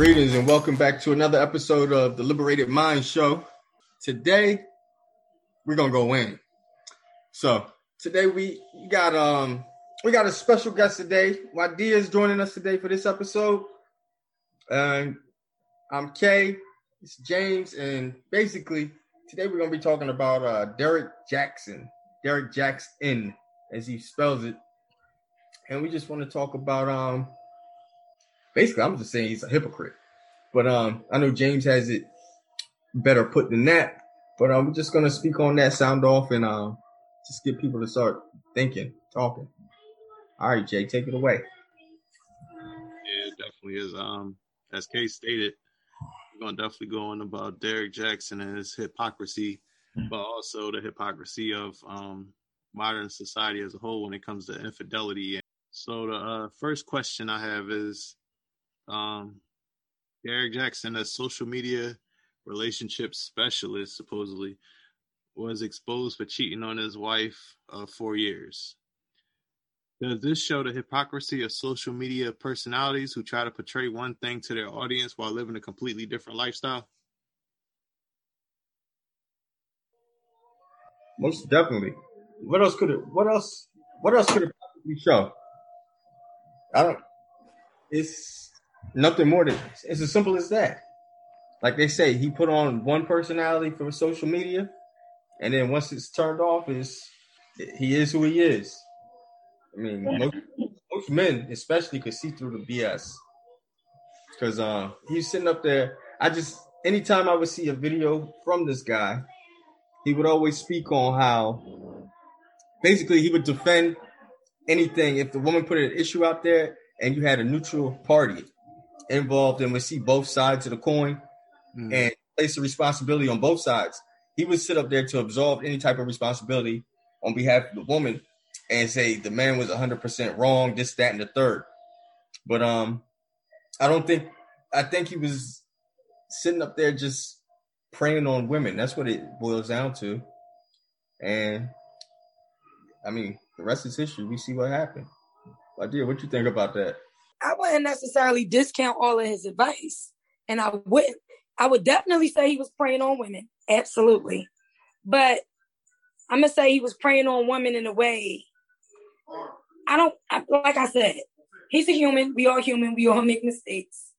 Greetings and welcome back to another episode of the Liberated Mind Show. Today, we're gonna go in. So today we got um we got a special guest today. My Wadia is joining us today for this episode. And I'm Kay, it's James, and basically today we're gonna be talking about uh Derrick Jaxn, Derrick Jaxn, as he spells it. And we just want to talk about um basically I'm just saying he's a hypocrite. But um I know James has it better put than that. But I'm just gonna speak on that sound off and um just get people to start thinking, talking. All right, Jay, take it away. Yeah, it definitely is. Um, as Kay stated, we're gonna definitely go on about Derrick Jaxn and his hypocrisy, but also the hypocrisy of um modern society as a whole when it comes to infidelity. So the uh, first question I have is, um, Derrick Jaxn, a social media relationship specialist, supposedly was exposed for cheating on his wife of uh, four years. Does this show the hypocrisy of social media personalities who try to portray one thing to their audience while living a completely different lifestyle? Most definitely. What else could it? What else? What else could it possibly show? I don't. It's nothing more than. It's as simple as that. Like they say, he put on one personality for social media, and then once it's turned off, is he is who he is. I mean, most, most men, especially, could see through the BS. Because uh, he's sitting up there. I just anytime I would see a video from this guy, he would always speak on how basically he would defend anything if the woman put an issue out there and you had a neutral party involved and would see both sides of the coin mm. and place the responsibility on both sides. He would sit up there to absolve any type of responsibility on behalf of the woman and say the man was 100% wrong, this, that, and the third. But um, I don't think, I think he was sitting up there just preying on women. That's what it boils down to. And I mean, the rest is history. We see what happened. Idea, what you think about that? I wouldn't necessarily discount all of his advice, and I wouldn't. I would definitely say he was preying on women, absolutely. But I'm gonna say he was preying on women in a way. I don't I, like. I said, he's a human. We all human. We all make mistakes.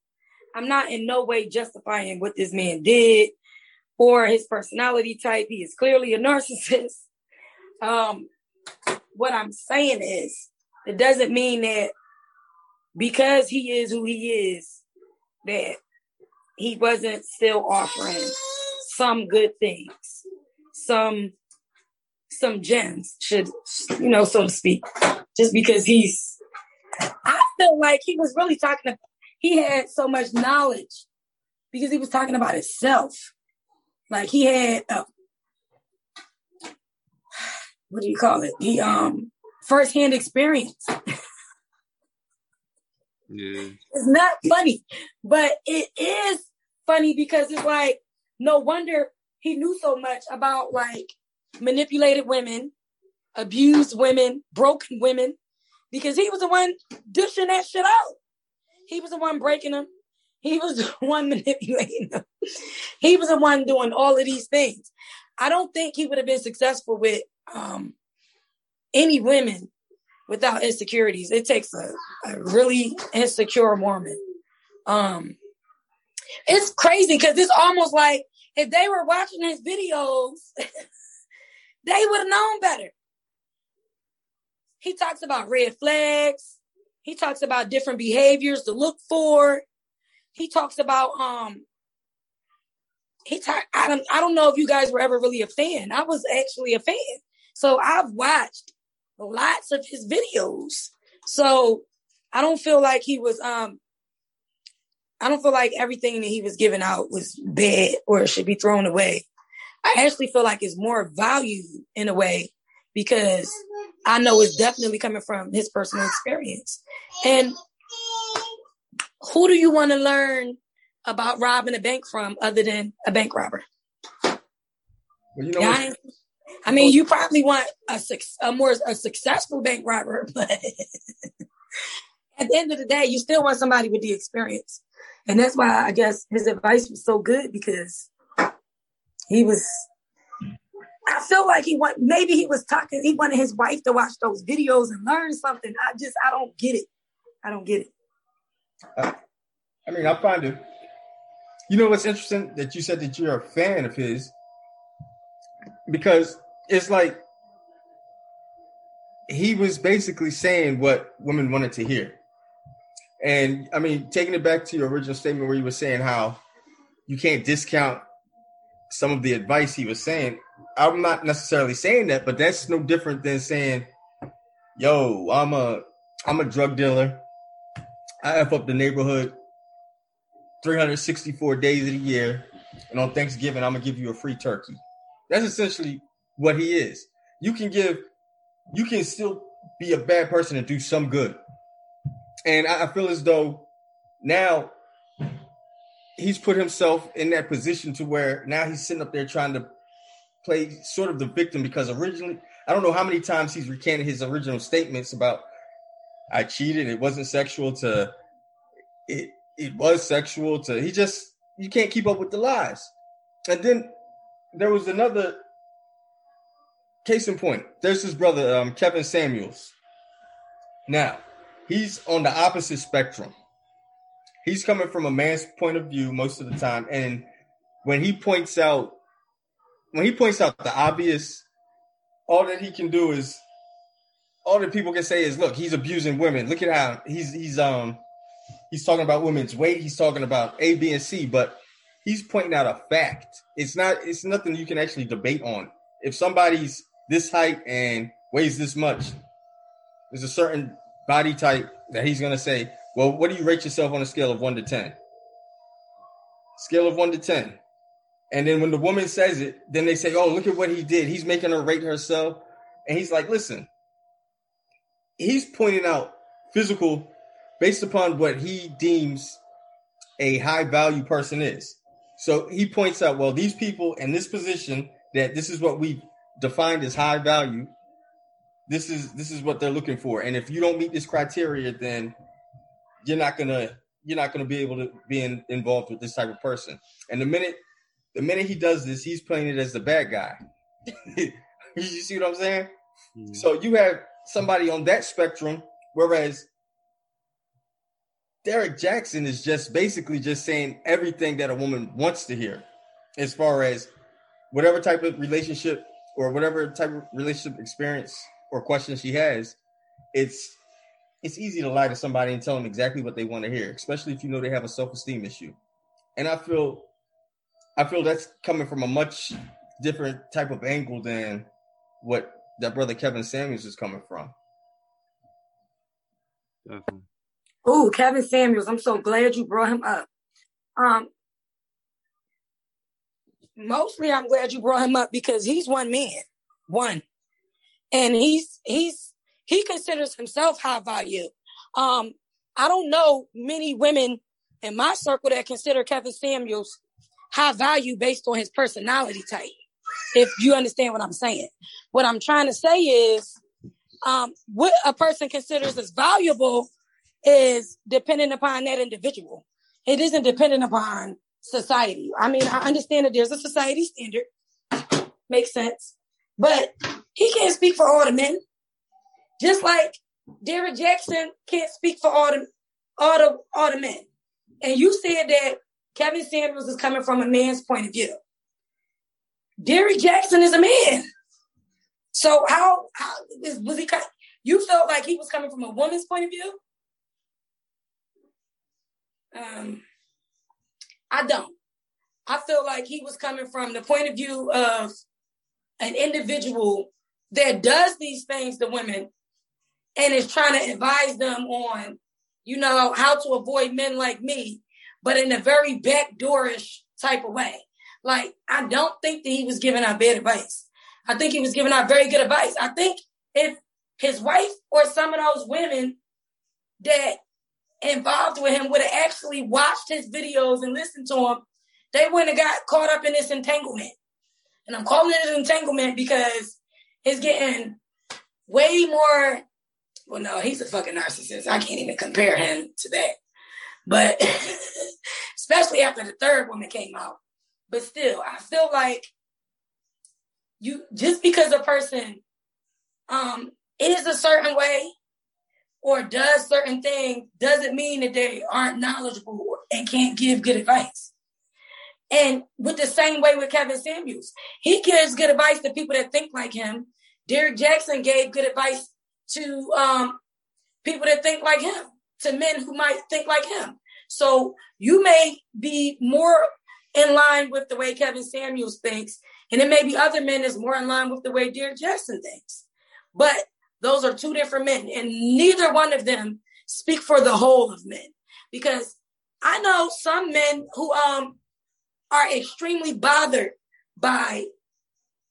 I'm not in no way justifying what this man did or his personality type. He is clearly a narcissist. Um, what I'm saying is, it doesn't mean that because he is who he is, that he wasn't still offering some good things, some some gems, should you know, so to speak. Just because he's, I feel like he was really talking. he had so much knowledge because he was talking about himself. Like he had, uh, what do you call it? He um firsthand experience. Yeah. It's not funny, but it is funny because it's like, no wonder he knew so much about like manipulated women, abused women, broken women, because he was the one dishing that shit out. He was the one breaking them. He was the one manipulating them. He was the one doing all of these things. I don't think he would have been successful with um, any women without insecurities. It takes a, a really insecure Mormon. Um, it's crazy because it's almost like if they were watching his videos, they would have known better. He talks about red flags. He talks about different behaviors to look for. He talks about um he talk I don't I don't know if you guys were ever really a fan. I was actually a fan. So I've watched lots of his videos. So I don't feel like he was um I don't feel like everything that he was giving out was bad or should be thrown away. I actually feel like it's more value in a way because I know it's definitely coming from his personal experience. And who do you want to learn about robbing a bank from other than a bank robber? Well, you know, I mean, you probably want a, a more a successful bank robber, but at the end of the day, you still want somebody with the experience. And that's why I guess his advice was so good because he was I feel like he want maybe he was talking, he wanted his wife to watch those videos and learn something. I just I don't get it. I don't get it. Uh, I mean, I find it. You know what's interesting that you said that you're a fan of his because it's like he was basically saying what women wanted to hear. And I mean, taking it back to your original statement where you were saying how you can't discount some of the advice he was saying. I'm not necessarily saying that, but that's no different than saying, "Yo, I'm a I'm a drug dealer. I f up the neighborhood 364 days of the year, and on Thanksgiving I'm gonna give you a free turkey." That's essentially what he is. You can give, you can still be a bad person and do some good. And I feel as though now he's put himself in that position to where now he's sitting up there trying to play sort of the victim because originally I don't know how many times he's recanted his original statements about I cheated, it wasn't sexual to it it was sexual to he just you can't keep up with the lies. And then there was another case in point. There's his brother, um, Kevin Samuels. Now, he's on the opposite spectrum. He's coming from a man's point of view most of the time, and when he points out when he points out the obvious, all that he can do is all that people can say is, look, he's abusing women. Look at how he's he's um he's talking about women's weight. He's talking about A, B, and C, but he's pointing out a fact. It's not it's nothing you can actually debate on. If somebody's this height and weighs this much, there's a certain body type that he's gonna say, well, what do you rate yourself on a scale of one to ten? Scale of one to ten. And then when the woman says it, then they say, Oh, look at what he did. He's making her rate herself. And he's like, listen, he's pointing out physical based upon what he deems a high value person is. So he points out, well, these people in this position that this is what we defined as high value. This is this is what they're looking for. And if you don't meet this criteria, then you're not gonna you're not gonna be able to be in, involved with this type of person. And the minute the minute he does this, he's playing it as the bad guy. you see what I'm saying? Mm-hmm. So you have somebody on that spectrum, whereas Derrick Jaxn is just basically just saying everything that a woman wants to hear, as far as whatever type of relationship or whatever type of relationship experience or question she has. It's it's easy to lie to somebody and tell them exactly what they want to hear, especially if you know they have a self esteem issue. And I feel I feel that's coming from a much different type of angle than what that brother Kevin Samuels is coming from. Definitely. Oh, Kevin Samuels. I'm so glad you brought him up. Um, mostly I'm glad you brought him up because he's one man, one, and he's he's he considers himself high value. Um, I don't know many women in my circle that consider Kevin Samuels high value based on his personality type. If you understand what I'm saying, what I'm trying to say is, um, what a person considers as valuable is dependent upon that individual. It isn't dependent upon society. I mean, I understand that there's a society standard. Makes sense. But he can't speak for all the men. Just like Derrick Jaxn can't speak for all the all the all the men. And you said that Kevin Samuels is coming from a man's point of view. Derrick Jaxn is a man. So how, how was he? You felt like he was coming from a woman's point of view? Um, I don't. I feel like he was coming from the point of view of an individual that does these things to women and is trying to advise them on, you know, how to avoid men like me, but in a very backdoorish type of way. Like, I don't think that he was giving out bad advice. I think he was giving out very good advice. I think if his wife or some of those women that involved with him would have actually watched his videos and listened to him, they wouldn't have got caught up in this entanglement. And I'm calling it an entanglement because it's getting way more. Well, no, he's a fucking narcissist. I can't even compare him to that. but especially after the third woman came out. But still, I feel like you just because a person um is a certain way or does certain things doesn't mean that they aren't knowledgeable and can't give good advice. And with the same way with Kevin Samuels, he gives good advice to people that think like him. Derrick Jaxn gave good advice to um, people that think like him, to men who might think like him. So you may be more in line with the way Kevin Samuels thinks, and it may be other men that's more in line with the way Derrick Jaxn thinks. But those are two different men, and neither one of them speak for the whole of men. Because I know some men who um are extremely bothered by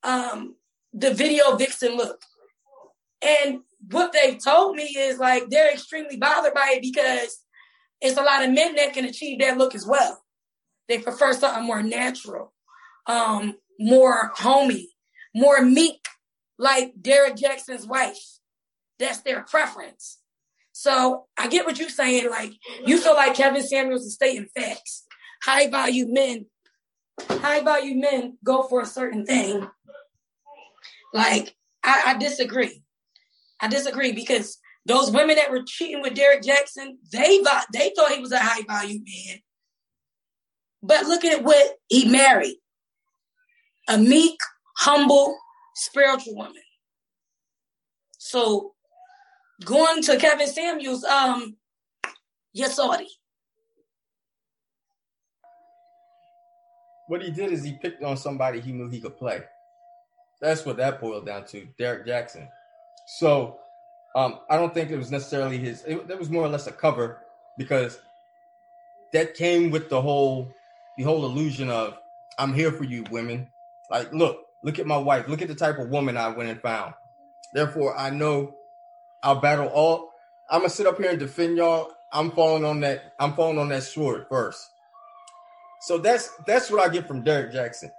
um the video vixen look. And what they've told me is like they're extremely bothered by it because it's a lot of men that can achieve that look as well. They prefer something more natural, um, more homey, more meek, like Derrick Jaxn's wife. That's their preference. So I get what you're saying. Like you feel like Kevin Samuels is stating facts. High value men, high value men go for a certain thing. Like I, I disagree. I disagree because those women that were cheating with Derrick Jaxn, they they thought he was a high value man. But look at what he married. A meek, humble, spiritual woman. So going to Kevin Samuels, um, yes, Saudi. What he did is he picked on somebody he knew he could play. That's what that boiled down to, Derrick Jaxn. So um, I don't think it was necessarily his. It was more or less a cover because that came with the whole the whole illusion of I'm here for you, women. Like, look, look at my wife. Look at the type of woman I went and found. Therefore, I know I'll battle all. I'm gonna sit up here and defend y'all. I'm falling on that. I'm falling on that sword first. So that's that's what I get from Derrick Jaxn.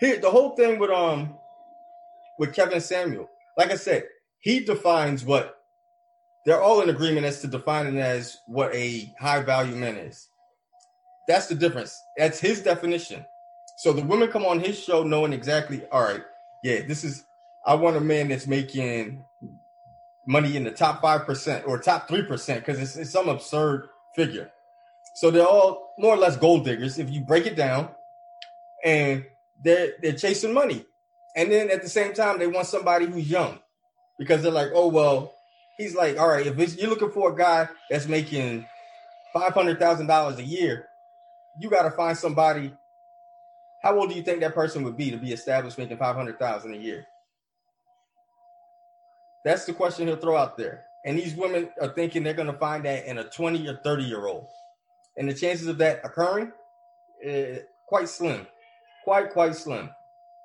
Here, the whole thing with um with Kevin Samuel, like I said, he defines what they're all in agreement as to defining as what a high value man is. That's the difference. That's his definition. So the women come on his show knowing exactly, all right, yeah, this is I want a man that's making money in the top five percent or top three percent because it's, it's some absurd figure. So they're all more or less gold diggers if you break it down, and they're they're chasing money, and then at the same time they want somebody who's young because they're like, oh well, he's like, all right, if you're looking for a guy that's making five hundred thousand dollars a year, you got to find somebody. How old do you think that person would be to be established making five hundred thousand a year? That's the question he'll throw out there. And these women are thinking they're going to find that in a 20 or 30 year old. And the chances of that occurring, uh, quite slim, quite, quite slim.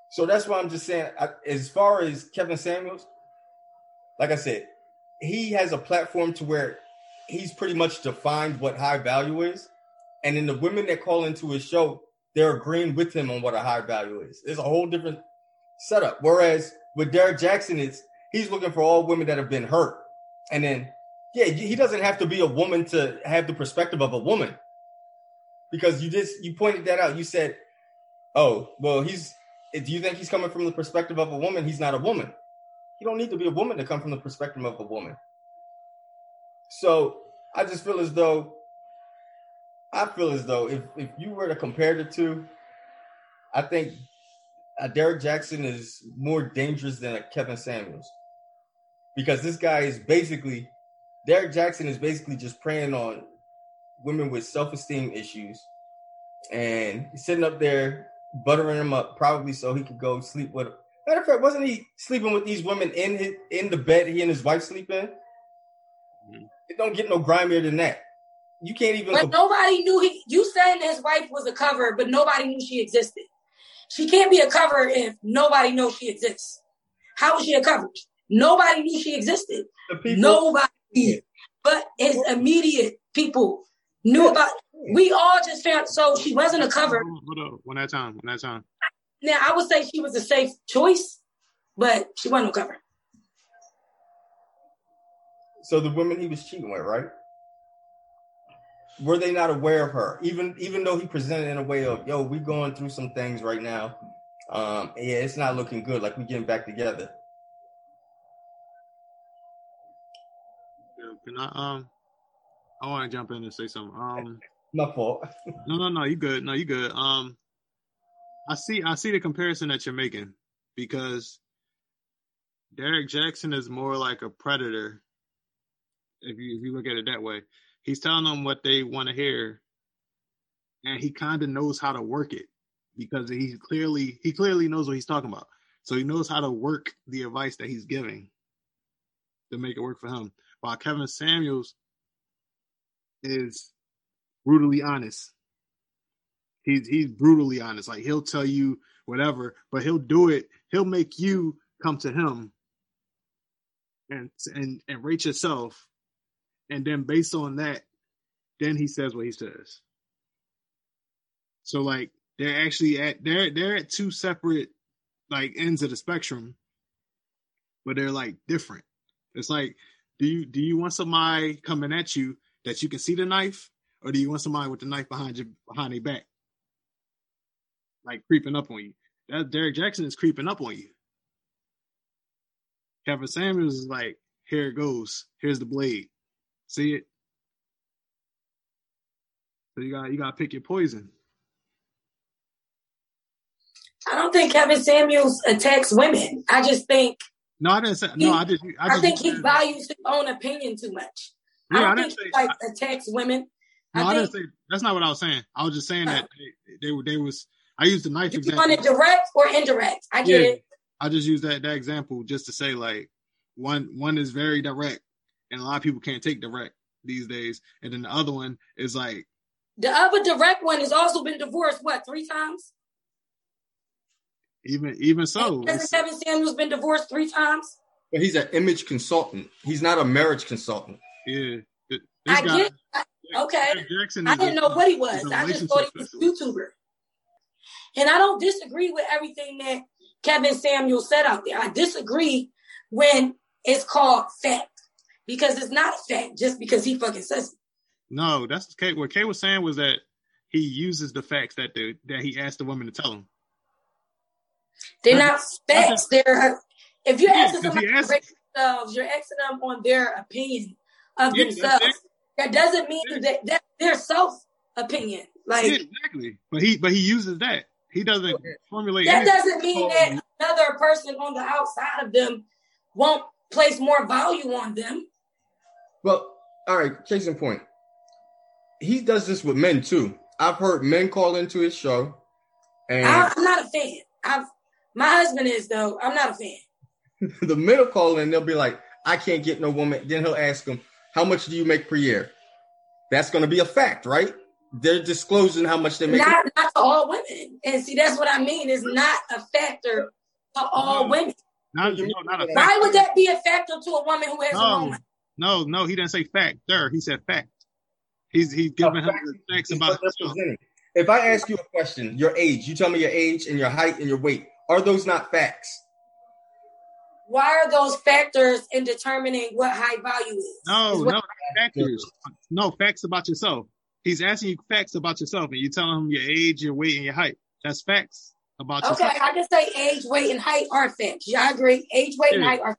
So that's why I'm just saying, I, as far as Kevin Samuels, like I said, he has a platform to where he's pretty much defined what high value is. And then the women that call into his show, they're agreeing with him on what a high value is. It's a whole different setup. Whereas with Derrick Jaxn, it's he's looking for all women that have been hurt. And then, yeah, he doesn't have to be a woman to have the perspective of a woman. Because you just you pointed that out. You said, "Oh, well, he's. Do you think he's coming from the perspective of a woman? He's not a woman. You don't need to be a woman to come from the perspective of a woman." So I just feel as though I feel as though if if you were to compare the two, I think Derrick Jaxn is more dangerous than a Kevin Samuels because this guy is basically Derrick Jaxn is basically just preying on women with self-esteem issues and sitting up there buttering them up probably so he could go sleep with Them. matter of fact wasn't he sleeping with these women in his, in the bed he and his wife sleep in mm-hmm. it don't get no grimier than that you can't even but comp- nobody knew he you saying his wife was a cover but nobody knew she existed she can't be a cover if nobody knows she exists how is she a cover Nobody knew she existed. People, Nobody. But his immediate people knew about. We all just found. So she wasn't a cover. Hold on, one at a time. One at a time. Now I would say she was a safe choice, but she wasn't a cover. So the women he was cheating with, right? were they not aware of her? Even even though he presented in a way of, yo, we going through some things right now. Um, yeah, it's not looking good. Like we getting back together. I um I want to jump in and say something. Um My fault. no no no, you good. No, you good. Um I see I see the comparison that you're making because Derrick Jaxn is more like a predator if you if you look at it that way. He's telling them what they want to hear and he kind of knows how to work it because he clearly he clearly knows what he's talking about. So he knows how to work the advice that he's giving to make it work for him. While Kevin Samuels is brutally honest. He's he's brutally honest. Like he'll tell you whatever, but he'll do it. He'll make you come to him and and and rate yourself, and then based on that, then he says what he says. So like they're actually at they're they're at two separate like ends of the spectrum, but they're like different. It's like do you do you want somebody coming at you that you can see the knife, or do you want somebody with the knife behind you behind their back, like creeping up on you? That Derrick Jaxn is creeping up on you. Kevin Samuels is like, here it goes. Here's the blade. See it? So you got you got to pick your poison. I don't think Kevin Samuels attacks women. I just think. No, I didn't say. No, I just. I, just, I think he values his own opinion too much. Yeah, I don't I think say, he like I, attacks women. No, I, I didn't say. That's not what I was saying. I was just saying uh, that they, they, they was. I used the knife you example. Want it direct or indirect? I get yeah, it. I just used that that example just to say like one one is very direct, and a lot of people can't take direct these days, and then the other one is like. The other direct one has also been divorced. What three times? Even even so, hasn't Kevin Samuels been divorced three times? But he's an image consultant. He's not a marriage consultant. Yeah, this I guy, get. Okay, Jaxn I didn't know what he was. I just thought he was a YouTuber. And I don't disagree with everything that Kevin Samuel said out there. I disagree when it's called fact because it's not a fact just because he fucking says it. No, that's Kay. What Kay was saying was that he uses the facts that the that he asked the woman to tell him. They're not facts. They're if you're asking somebody to themselves, you're asking them on their opinion of yeah, themselves. That doesn't mean yeah. that, that their self opinion. Like yeah, exactly. But he but he uses that. He doesn't formulate. Oh, that doesn't mean that another person on the outside of them won't place more value on them. Well, all right. Case in point, he does this with men too. I've heard men call into his show, and I, am not a fan. I've my husband is though. I'm not a fan. the middle call in, they'll be like, I can't get no woman. Then he'll ask them, How much do you make per year? That's going to be a fact, right? They're disclosing how much they make. Not, not to all women. And see, that's what I mean. It's not a factor to all no, women. Not, no, not a Why would that be a factor to a woman who has no, a woman? No, no, he didn't say fact. There, he said fact. He's he's giving him the facts about If I ask you a question, your age, you tell me your age and your height and your weight. Are those not facts? Why are those factors in determining what high value is? No, is no factors. No facts about yourself. He's asking you facts about yourself, and you tell him your age, your weight, and your height. That's facts about okay, yourself. Okay, I can say age, weight, and height are facts. Yeah, I agree. Age, weight, yeah. and height are.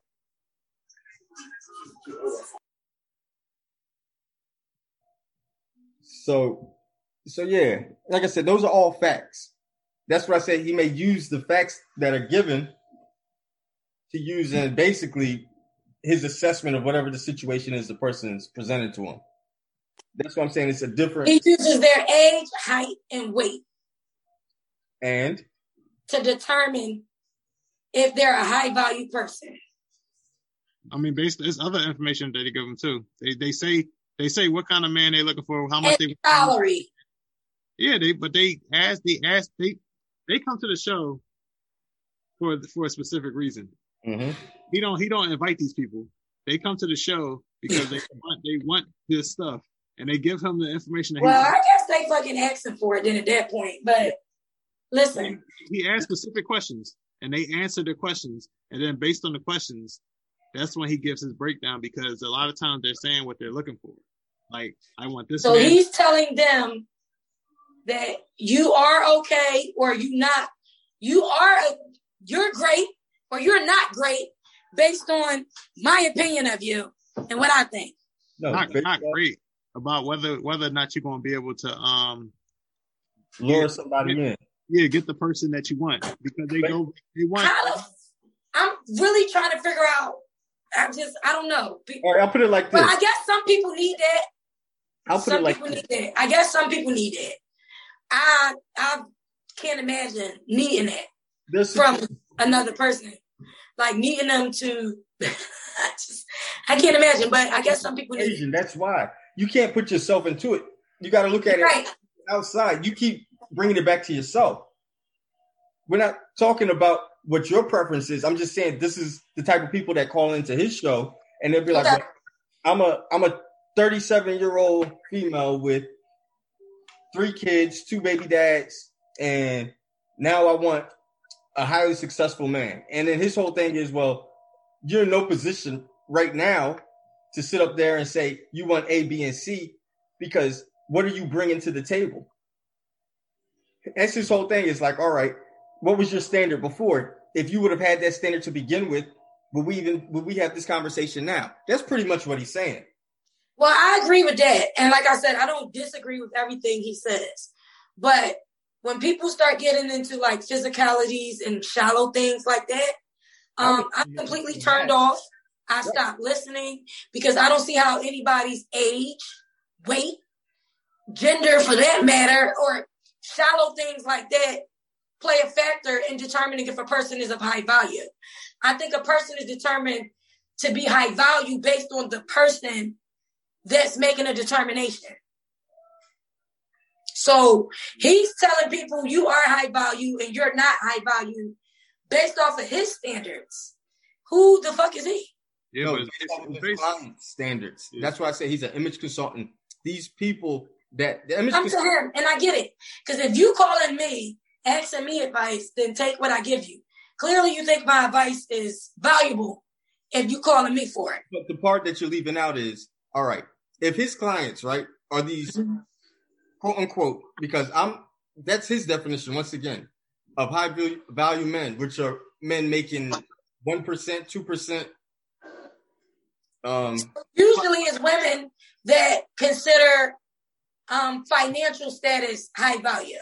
So, so yeah, like I said, those are all facts that's what I said. He may use the facts that are given to use in basically his assessment of whatever the situation is the person is presented to him. That's what I'm saying. It's a different. He uses their age, height, and weight. And? To determine if they're a high value person. I mean, based there's other information that they give them too. They they say they say what kind of man they're looking for, how much and they salary. Yeah, they but they ask they ask they they come to the show for for a specific reason. Mm-hmm. He don't he don't invite these people. They come to the show because they want they want this stuff, and they give him the information. That well, I guess they fucking asking for it then at that point. But listen, he, he asked specific questions, and they answer the questions, and then based on the questions, that's when he gives his breakdown because a lot of times they're saying what they're looking for. Like I want this. So man. he's telling them that you are okay or you not. You are you're great or you're not great based on my opinion of you and what I think. No, not, not great about whether whether or not you're gonna be able to um lure somebody in. yeah get the person that you want because they go they want How, I'm really trying to figure out. I just I don't know. Be- All right, I'll put it like this. But I guess some people need that. I'll put some it like people this. need that. I guess some people need that. I I can't imagine needing that There's from another person. Like needing them to. I just I can't imagine. But I guess some people need. Asian. That's why you can't put yourself into it. You got to look at it outside. You keep bringing it back to yourself. We're not talking about what your preference is. I'm just saying this is the type of people that call into his show, and they'll be like, Okay. well, "I'm a I'm a 37 year old female with three kids, two baby dads, and now I want a highly successful man." And then his whole thing is, "Well, you're in no position right now to sit up there and say you want A, B, and C because what are you bringing to the table?" That's his whole thing. Is like, all right, what was your standard before? If you would have had that standard to begin with, would we even would we have this conversation now? That's pretty much what he's saying. Well, I agree with that. And like I said, I don't disagree with everything he says. But when people start getting into like physicalities and shallow things like that, um, I'm completely turned off. I stopped listening because I don't see how anybody's age, weight, gender for that matter, or shallow things like that play a factor in determining if a person is of high value. I think a person is determined to be high value based on the person that's making a determination. So he's telling people you are high value and you're not high value based off of his standards. Who the fuck is he? yeah No, but it's, based off it's his based- client standards. Yeah. That's why I say he's an image consultant. These people that the image Come to him, and I get it. Because if you calling me, asking me advice, then take what I give you. Clearly, you think my advice is valuable if you calling me for it. but the part that you're leaving out is all right. If his clients, right, are these quote unquote, because I'm that's his definition once again of high value, value men, which are men making one percent, two percent. Um, Usually, it's women that consider um, financial status high value.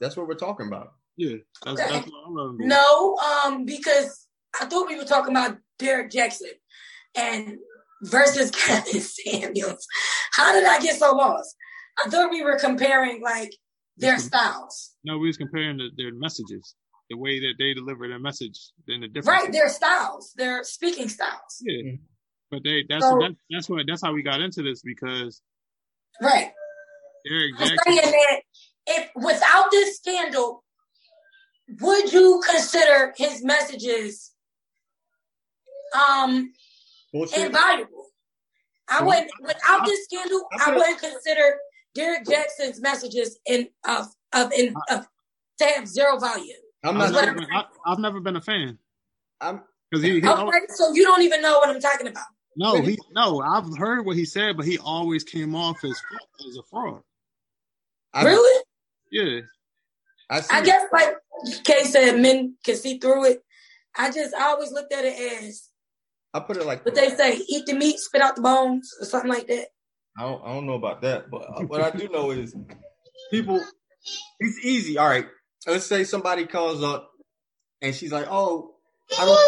that's what we're talking about. yeah that's, Okay. that's what I'm running. No, um, because I thought we were talking about Derrick Jaxn and versus Kevin Samuels. How did I get so lost? I thought we were comparing like their styles. no we was comparing the, their messages the way that they deliver their message then the difference Right, their styles, their speaking styles. yeah Mhm. but they that's So- that, that's what that's how we got into this because Right. Derrick I'm Jaxn saying that if without this scandal, would you consider his messages um Bullshit. invaluable? I wouldn't without this scandal, I I wouldn't consider Derrick Jaxn's messages in of of in of to have zero value. I'm I've not. never, been, I, I've never been a fan I'm. because he, he always, Okay, so you don't even know what I'm talking about. no he no I've heard what he said but he always came off as as a fraud I, really? yeah I, I guess like Kay said, men can see through it. I just I always looked at it as I put it like what they say: eat the meat, spit out the bones, or something like that. I don't, I don't know about that, but uh, what I do know is people. It's easy. All right, let's say somebody calls up and she's like, "Oh, I don't."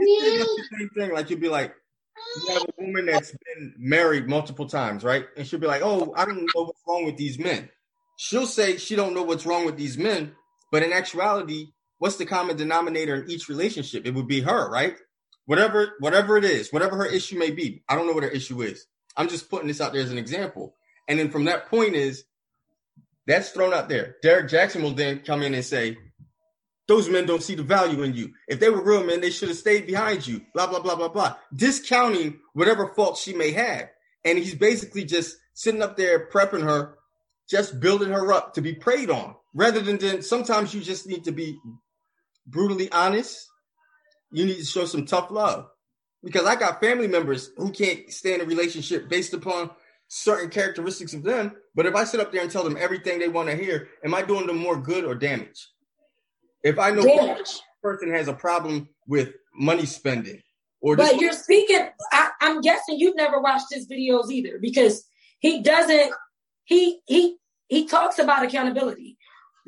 It's pretty much the same thing. Like you'd be like, you have a woman that's been married multiple times, right? And she'll be like, "Oh, I don't know what's wrong with these men." She'll say she don't know what's wrong with these men, but in actuality, what's the common denominator in each relationship? It would be her, right? Whatever, whatever it is, whatever her issue may be. I don't know what her issue is. I'm just putting this out there as an example. And then from that point is that's thrown out there. Derrick Jaxn will then come in and say, those men don't see the value in you. If they were real men, they should have stayed behind you. Blah, blah, blah, blah, blah. Discounting whatever faults she may have. And he's basically just sitting up there prepping her, just building her up to be preyed on. Rather than then sometimes you just need to be brutally honest. You need to show some tough love. because I got family members who can't stay in a relationship based upon certain characteristics of them. But if I sit up there and tell them everything they want to hear, am I doing them more good or damage? If I know damage. person has a problem with money spending, or but you're speaking, I, I'm guessing you've never watched his videos either because he doesn't. He he he talks about accountability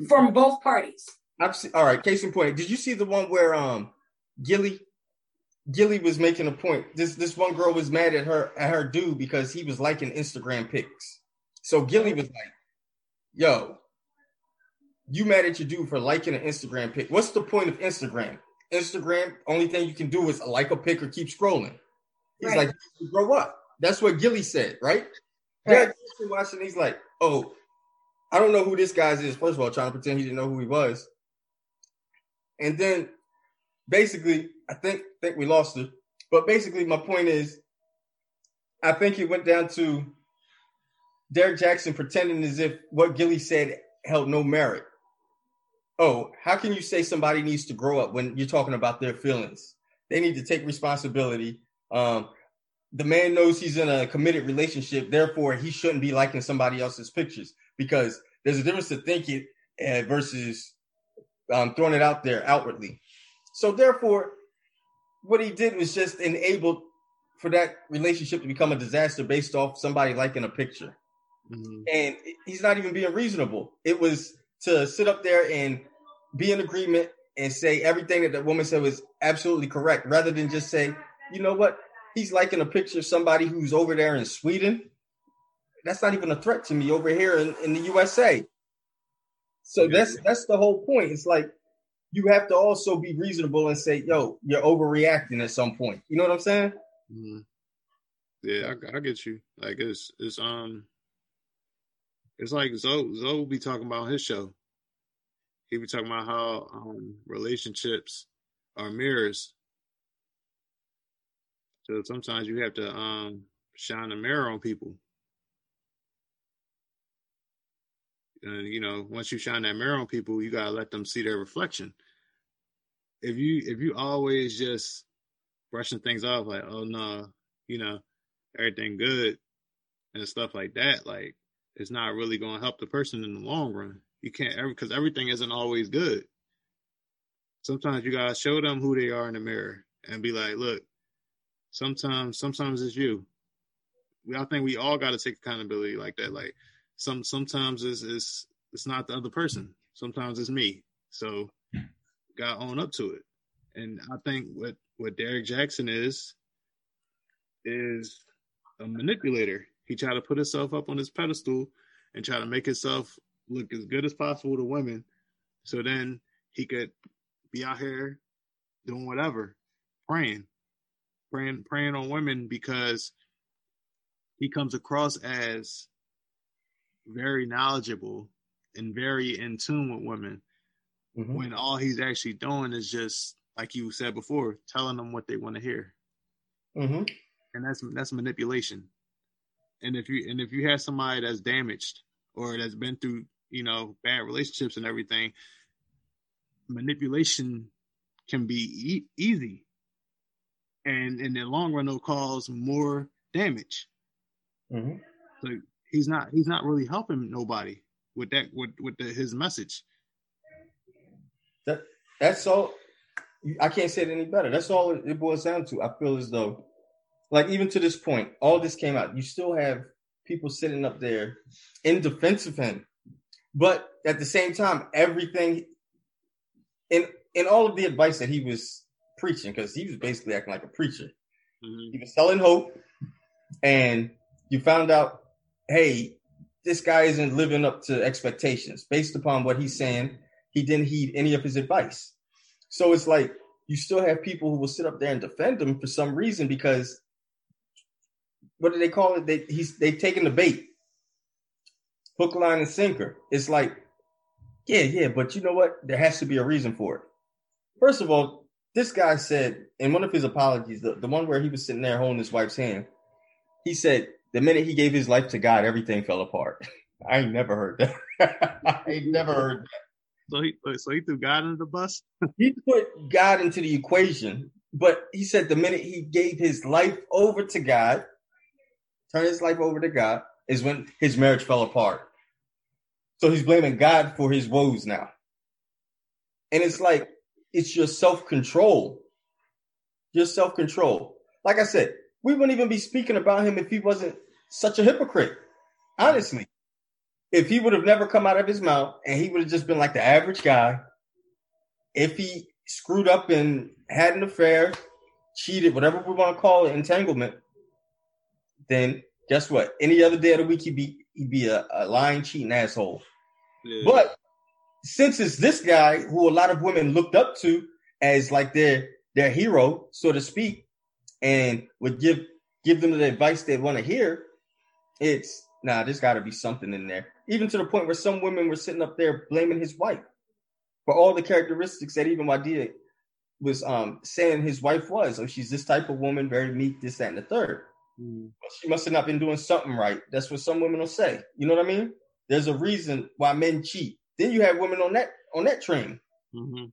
from both parties. I've seen, all right. Case in point, did you see the one where um Gillie Gilly was making a point. This this one girl was mad at her at her dude because he was liking Instagram pics. So Gillie was like, "Yo, you mad at your dude for liking an Instagram pic? What's the point of Instagram? Instagram, only thing you can do is like a pic or keep scrolling." He's right. like, "Grow up." That's what Gillie said, right? right. Yeah, watching. He's like, "Oh, I don't know who this guy is." First of all, trying to pretend he didn't know who he was, and then basically, I think think we lost it. But basically, my point is, I think it went down to Derrick Jaxn pretending as if what Gillie said held no merit. Oh, how can you say somebody needs to grow up when you're talking about their feelings? They need to take responsibility. Um, the man knows he's in a committed relationship, therefore he shouldn't be liking somebody else's pictures because there's a difference to think it uh, versus um, throwing it out there outwardly. So therefore, what he did was just enabled for that relationship to become a disaster based off somebody liking a picture. Mm-hmm. And he's not even being reasonable. It was to sit up there and be in agreement and say everything that the woman said was absolutely correct, rather than just say, you know what, he's liking a picture of somebody who's over there in Sweden. That's not even a threat to me over here in, in the USA. So that's that's the whole point. It's like you have to also be reasonable and say, "Yo, you're overreacting at some point." You know what I'm saying? Mm-hmm. Yeah, I, I, get you. Like it's it's um, it's like Zoe Zoe will be talking about his show. He be talking about how um relationships are mirrors. So sometimes you have to um shine a mirror on people. And you know, once you shine that mirror on people, you gotta let them see their reflection if you if you always just brushing things off like oh no you know everything good and stuff like that like it's not really going to help the person in the long run. You can't ever because everything isn't always good. Sometimes you got to show them who they are in the mirror and be like look sometimes sometimes it's you. We i think we all got to take accountability like that like some sometimes it's, it's it's not the other person. Sometimes it's me. So got own up to it. And I think what what Derrick Jaxn is is a manipulator. He tried to put himself up on his pedestal and try to make himself look as good as possible to women. So then he could be out here doing whatever, praying, praying, praying on women because he comes across as very knowledgeable and very in tune with women mm-hmm. when all he's actually doing is just like you said before, telling them what they want to hear. Mm-hmm. And that's that's manipulation. And if you and if you have somebody that's damaged or that's been through you know bad relationships and everything, manipulation can be e- easy, and in the long run, it'll cause more damage. Mm-hmm. So he's not he's not really helping nobody with that with with the, his message. That that's all. I can't say it any better. That's all it boils down to. I feel as though, like even to this point, all this came out. You still have people sitting up there in defense of him, but at the same time, everything in in all of the advice that he was preaching, because he was basically acting like a preacher. Mm-hmm. He was selling hope, and you found out, hey, this guy isn't living up to expectations based upon what he's saying he didn't heed any of his advice. So it's like you still have people who will sit up there and defend him for some reason because what do they call it? They he's they taking the bait, hook, line, and sinker. It's like, yeah, yeah, but you know what? There has to be a reason for it. First of all, this guy said in one of his apologies, the, the one where he was sitting there holding his wife's hand, he said the minute he gave his life to God, everything fell apart. I never heard that. I never heard that. So he so he threw God under the bus. he put God into the equation but he said the minute he gave his life over to God, turned his life over to God, is when his marriage fell apart. So he's blaming God for his woes now. And it's like, it's your self control. Your self control. Like I said, we wouldn't even be speaking about him if he wasn't such a hypocrite. Honestly, if he would have never come out of his mouth and he would have just been like the average guy, if he screwed up and had an affair, cheated, whatever we want to call it, entanglement, then guess what? Any other day of the week, he'd be he'd be a, a lying, cheating asshole. Yeah. But since it's this guy who a lot of women looked up to as like their their hero, so to speak, and would give give them the advice they want to hear, it's nah, there's got to be something in there. Even to the point where some women were sitting up there blaming his wife for all the characteristics that even Wadia was um, saying his wife was. Oh, she's this type of woman, very meek, this, that, and the third. Mm. She must have not been doing something right. That's what some women will say. You know what I mean? There's a reason why men cheat. Then you have women on that on that train. Mm-hmm.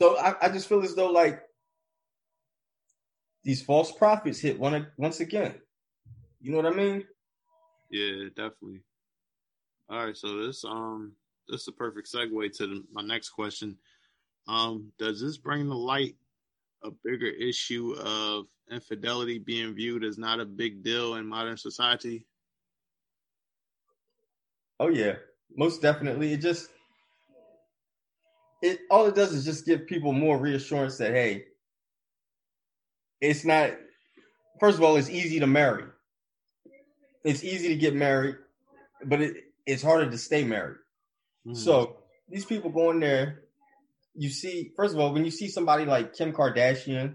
So I, I just feel as though like these false prophets hit one once again. You know what I mean? Yeah, definitely. All right, so this um this is a perfect segue to the, my next question. Um, does this bring to light a bigger issue of infidelity being viewed as not a big deal in modern society? Oh yeah, most definitely. It just it all it does is just give people more reassurance that hey, it's not. First of all, it's easy to marry. It's easy to get married, but it, it's harder to stay married. Mm. So these people going there, you see, first of all, when you see somebody like Kim Kardashian,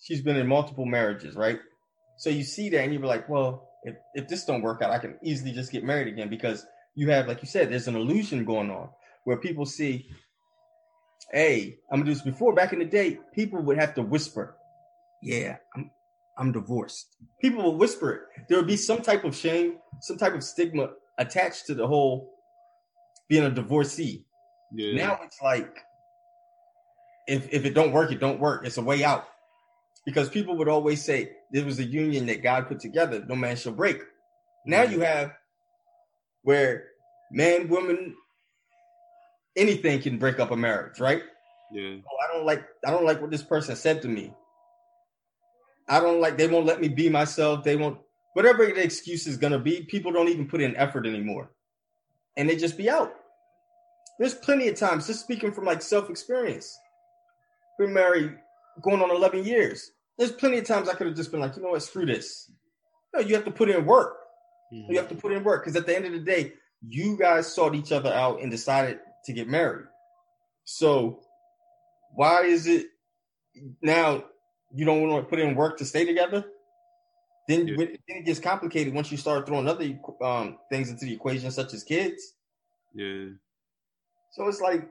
she's been in multiple marriages, right? So you see that and you're like, well, if, if this don't work out, I can easily just get married again because you have, like you said, there's an illusion going on where people see, hey, I'm gonna do this before. Back in the day, people would have to whisper, yeah, I'm I'm divorced. People will whisper it. There would be some type of shame, some type of stigma attached to the whole being a divorcee. Yeah. Now it's like if if it don't work, it don't work. It's a way out. Because people would always say there was a union that God put together, no man shall break. Now you have where man, woman, anything can break up a marriage, right? Yeah. Oh, I don't like I don't like what this person said to me. I don't like they won't let me be myself. They won't whatever the excuse is gonna be, people don't even put in effort anymore. And they just be out. There's plenty of times, just speaking from like self-experience. Been married going on 11 years. There's plenty of times I could have just been like, you know what, screw this. No, you have to put in work. Mm-hmm. You have to put in work because at the end of the day, you guys sought each other out and decided to get married. So why is it now you don't want to put in work to stay together? Then, yeah. then it gets complicated once you start throwing other um, things into the equation, such as kids. Yeah. So it's like,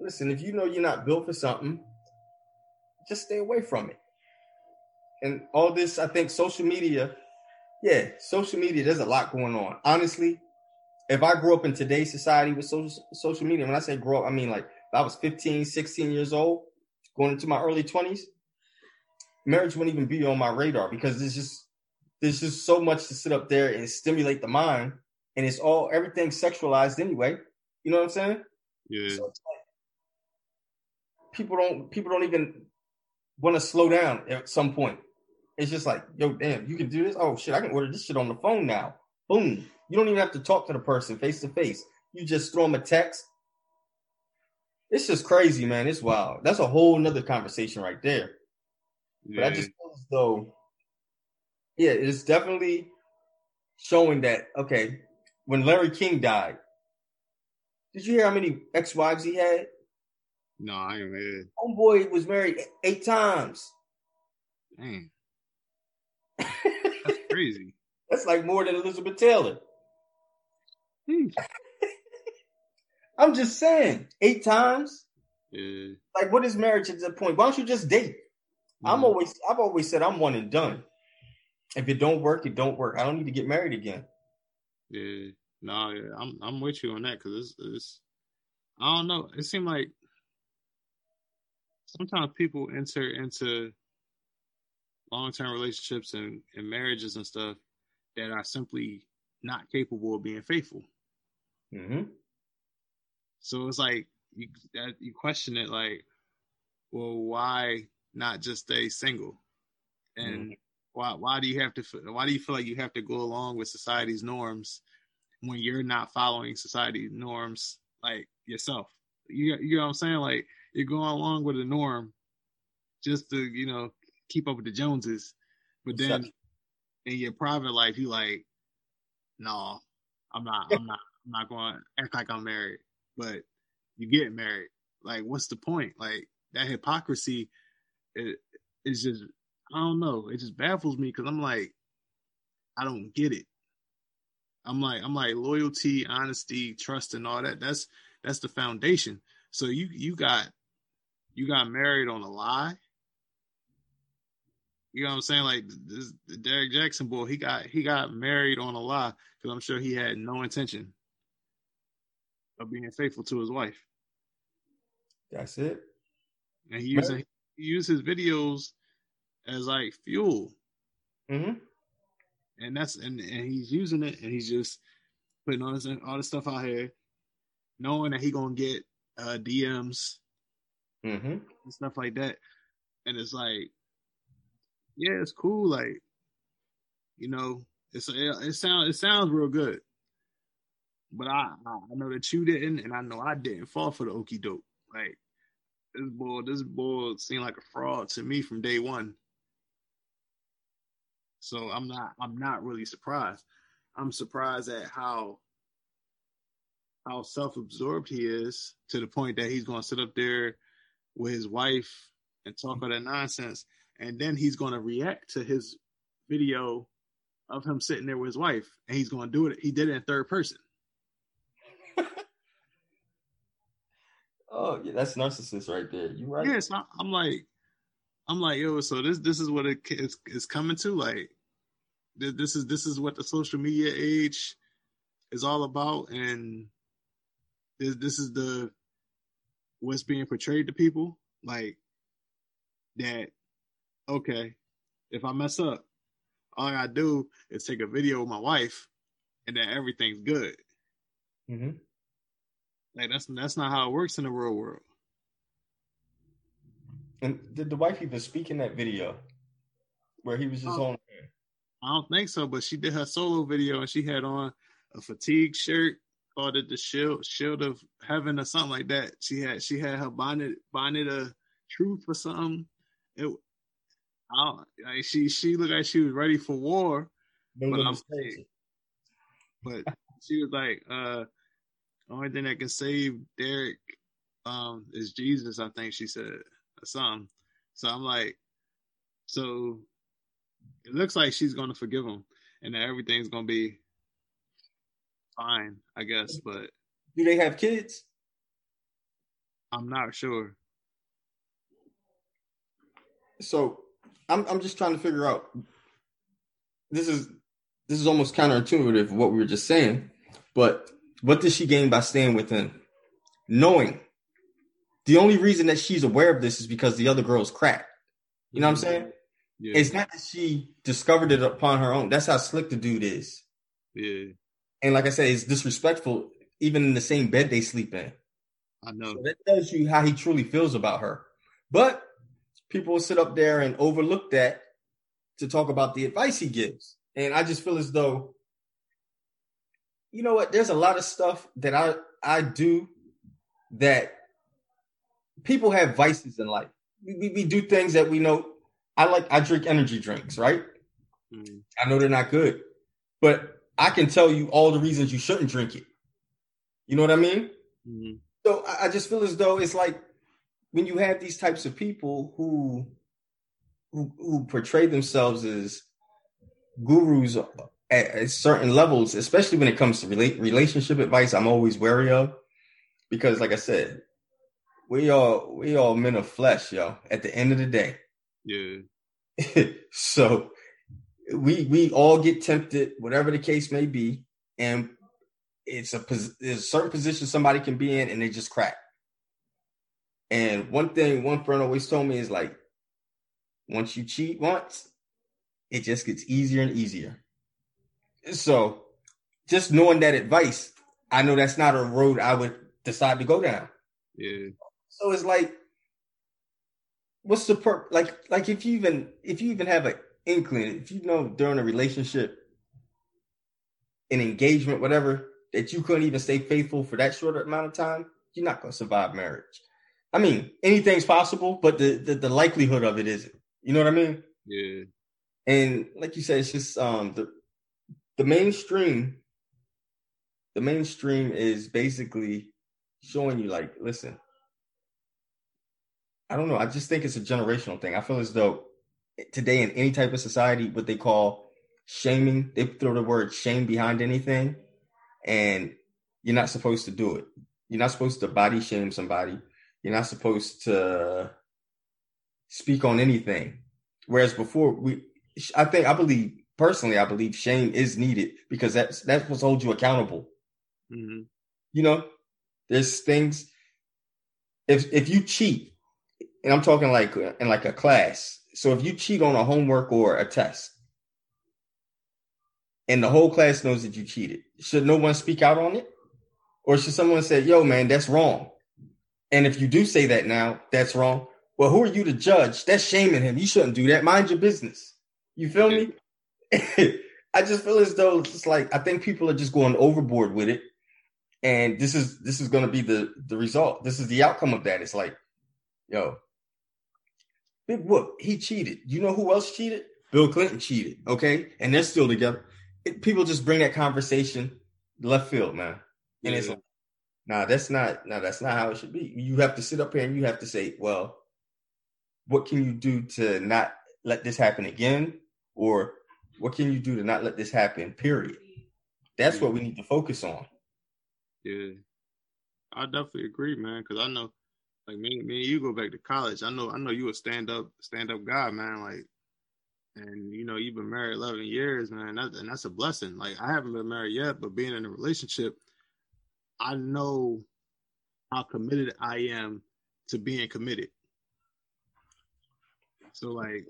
listen, if you know you're not built for something, just stay away from it. And all this, I think social media, yeah, social media, there's a lot going on. Honestly, if I grew up in today's society with social, social media, when I say grow up, I mean like I was 15, 16 years old, going into my early 20s, marriage wouldn't even be on my radar because there's just there's just so much to sit up there and stimulate the mind, and it's all everything sexualized anyway. You know what I'm saying? Yeah. So like, people don't people don't even want to slow down at some point. It's just like, yo, damn, you can do this. Oh shit, I can order this shit on the phone now. Boom. You don't even have to talk to the person face to face. You just throw them a text. It's just crazy, man. It's wild. That's a whole nother conversation right there. Yeah. But I just feel as though, yeah, it's definitely showing that, okay, when Larry King died, did you hear how many ex-wives he had? No, I ain't heard. Homeboy was married eight times. Dang. That's crazy. That's like more than Elizabeth Taylor. Hmm. I'm just saying, eight times. Yeah. Like, what is marriage at that point? Why don't you just date? Mm-hmm. I'm always, I've always said I'm one and done. If it don't work, it don't work. I don't need to get married again. Yeah. No, yeah, I'm I'm with you on that because it's, it's I don't know. It seemed like sometimes people enter into long term relationships and, and marriages and stuff that are simply not capable of being faithful. Mm-hmm. So it's like you that you question it like, well, why not just stay single? And mm-hmm. Why why do you have to why do you feel like you have to go along with society's norms when you're not following society norms like yourself? You you know what I'm saying? Like you're going along with the norm just to you know keep up with the Joneses, but then in your private life you like, no, I'm not, I'm not, I'm not going to act like I'm married, but you get married. Like, what's the point? Like that hypocrisy, it is just I don't know. It just baffles me because I'm like, I don't get it. I'm like, I'm like loyalty, honesty, trust, and all that. That's that's the foundation. So you you got you got married on a lie. You know what I'm saying? Like this Derrick Jaxn boy, he got he got married on a lie because I'm sure he had no intention of being faithful to his wife. That's it. And he used he used his videos as like fuel. Mm-hmm. And that's and, and he's using it and he's just putting all this all this stuff out here, knowing that he gonna get uh, DMs mm-hmm. and stuff like that. And it's like, yeah, it's cool. Like, you know, it's it, it sounds it sounds real good. But I I know that you didn't, and I know I didn't fall for the okey doke. Like this boy, this boy seemed like a fraud to me from day one. So I'm not I'm not really surprised. I'm surprised at how how self-absorbed he is to the point that he's going to sit up there with his wife and talk all that nonsense, and then he's going to react to his video of him sitting there with his wife, and he's going to do it. He did it in third person. oh, yeah, that's narcissist right there. You right? Yes, yeah, I'm like, I'm like, yo, so this this is what it is, is coming to. Like, this is this is what the social media age is all about, and this this is the what's being portrayed to people like that okay if i mess up all i gotta do is take a video of my wife and then everything's good mm-hmm. like that's that's not how it works in the real world and did the wife even speak in that video where he was just oh, on i don't think so but she did her solo video and she had on a fatigue shirt called it the shield shield of heaven or something like that. She had she had her bonnet bonnet of truth or something. It I like she she looked like she was ready for war. No but I'm saying, but she was like, uh only thing that can save Derrick um is Jesus, I think she said or something. So I'm like, so it looks like she's gonna forgive him and that everything's gonna be fine, I guess. But do they have kids? I'm not sure. So I'm I'm just trying to figure out. This is this is almost counterintuitive what we were just saying, but what does she gain by staying with him? Knowing the only reason that she's aware of this is because the other girl's cracked. You know what I'm mm-hmm. saying? Yeah. It's not that she discovered it upon her own. That's how slick the dude is. Yeah. And like I said, it's disrespectful even in the same bed they sleep in. I know. So that tells you how he truly feels about her. But people will sit up there and overlook that to talk about the advice he gives. And I just feel as though, you know what, there's a lot of stuff that I I do that people have vices in life. We, we, do things that we know. I like I drink energy drinks, right? Mm. I know they're not good, but I can tell you all the reasons you shouldn't drink it. You know what I mean? Mm-hmm. So I just feel as though it's like when you have these types of people who who, who portray themselves as gurus at, at, certain levels, especially when it comes to rela- relationship advice, I'm always wary of because, like I said, we all we all men of flesh, yo. At the end of the day, yeah. so we we all get tempted, whatever the case may be, and it's a there's a certain position somebody can be in, and they just crack. And one thing one friend always told me is like, once you cheat once, it just gets easier and easier. So just knowing that advice, I know that's not a road I would decide to go down. Yeah. So it's like, what's the per like like if you even if you even have an inkling, if you know during a relationship, an engagement, whatever, that you couldn't even stay faithful for that short amount of time, you're not gonna survive marriage. I mean, anything's possible, but the the, the likelihood of it isn't. You know what I mean? Yeah. And like you said, it's just um the the mainstream. The mainstream is basically showing you like, listen, I don't know. I just think it's a generational thing. I feel as though today in any type of society, what they call shaming, they throw the word shame behind anything, and you're not supposed to do it. You're not supposed to body shame somebody. You're not supposed to speak on anything. Whereas before, we, I think, I believe personally, I believe shame is needed because that's that's what holds you accountable. Mm-hmm. You know, there's things. If if you cheat, and I'm talking like in like a class, so if you cheat on a homework or a test, and the whole class knows that you cheated, should no one speak out on it, or should someone say, "Yo, man, that's wrong"? And if you do say that now, that's wrong. Well, who are you to judge? That's shaming him. You shouldn't do that. Mind your business. You feel me? I just feel as though it's like I think people are just going overboard with it, and this is this is going to be the the result. This is the outcome of that. It's like, yo, Big Whoop, he cheated. You know who else cheated? Bill Clinton cheated. Okay, and they're still together. It, people just bring that conversation left field, man, and it's like, nah, that's not, nah, that's not how it should be. You have to sit up here and you have to say, well, what can you do to not let this happen again, or what can you do to not let this happen? Period. That's what we need to focus on. Yeah, I definitely agree, man. Because I know, like me, me you go back to college. I know, I know you a stand up, stand up guy, man. Like, and you know, you've been married eleven years, man. That, and that's a blessing. Like, I haven't been married yet, but being in a relationship, I know how committed I am to being committed. So, like,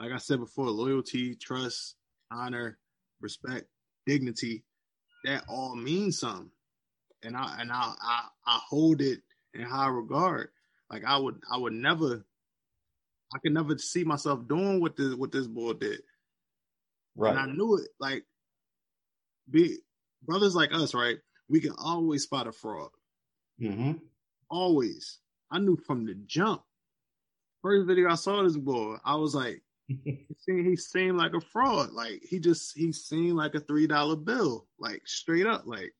like I said before, loyalty, trust, honor, respect, dignity, that all means something. And I and I, I I hold it in high regard. Like I would I would never I could never see myself doing what this what this boy did. Right. And I knew it. Like be brothers like us, right? We can always spot a fraud. Mm-hmm. Always. I knew from the jump. First video I saw this boy, I was like, he seemed, he seemed like a fraud. Like he just he seemed like a three dollar bill, like straight up. Like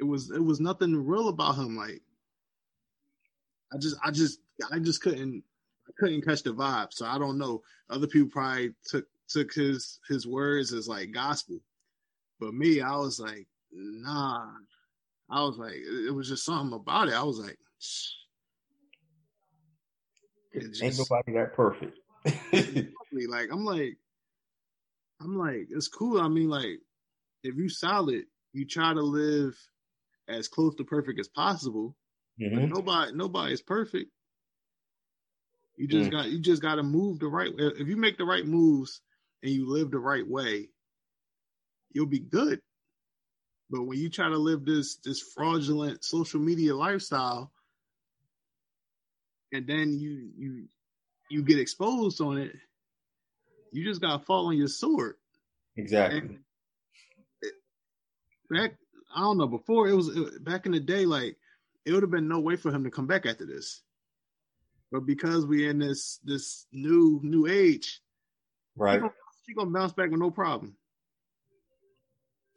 it was it was nothing real about him. Like I just I just I just couldn't I couldn't catch the vibe. So I don't know. Other people probably took took his his words as like gospel, but me, I was like, nah. I was like, it was just something about it. I was like. Just, ain't nobody that perfect. like I'm like, I'm like, it's cool. I mean, like, if you solid, you try to live as close to perfect as possible. Mm-hmm. Nobody, nobody is perfect. You just mm. got, you just got to move the right way. If you make the right moves and you live the right way, you'll be good. But when you try to live this this fraudulent social media lifestyle, and then you you you get exposed on it, you just gotta fall on your sword. Exactly. It, back, I don't know. Before it was back in the day, like it would have been no way for him to come back after this. But because we in this this new new age, right? She gonna, she gonna bounce back with no problem.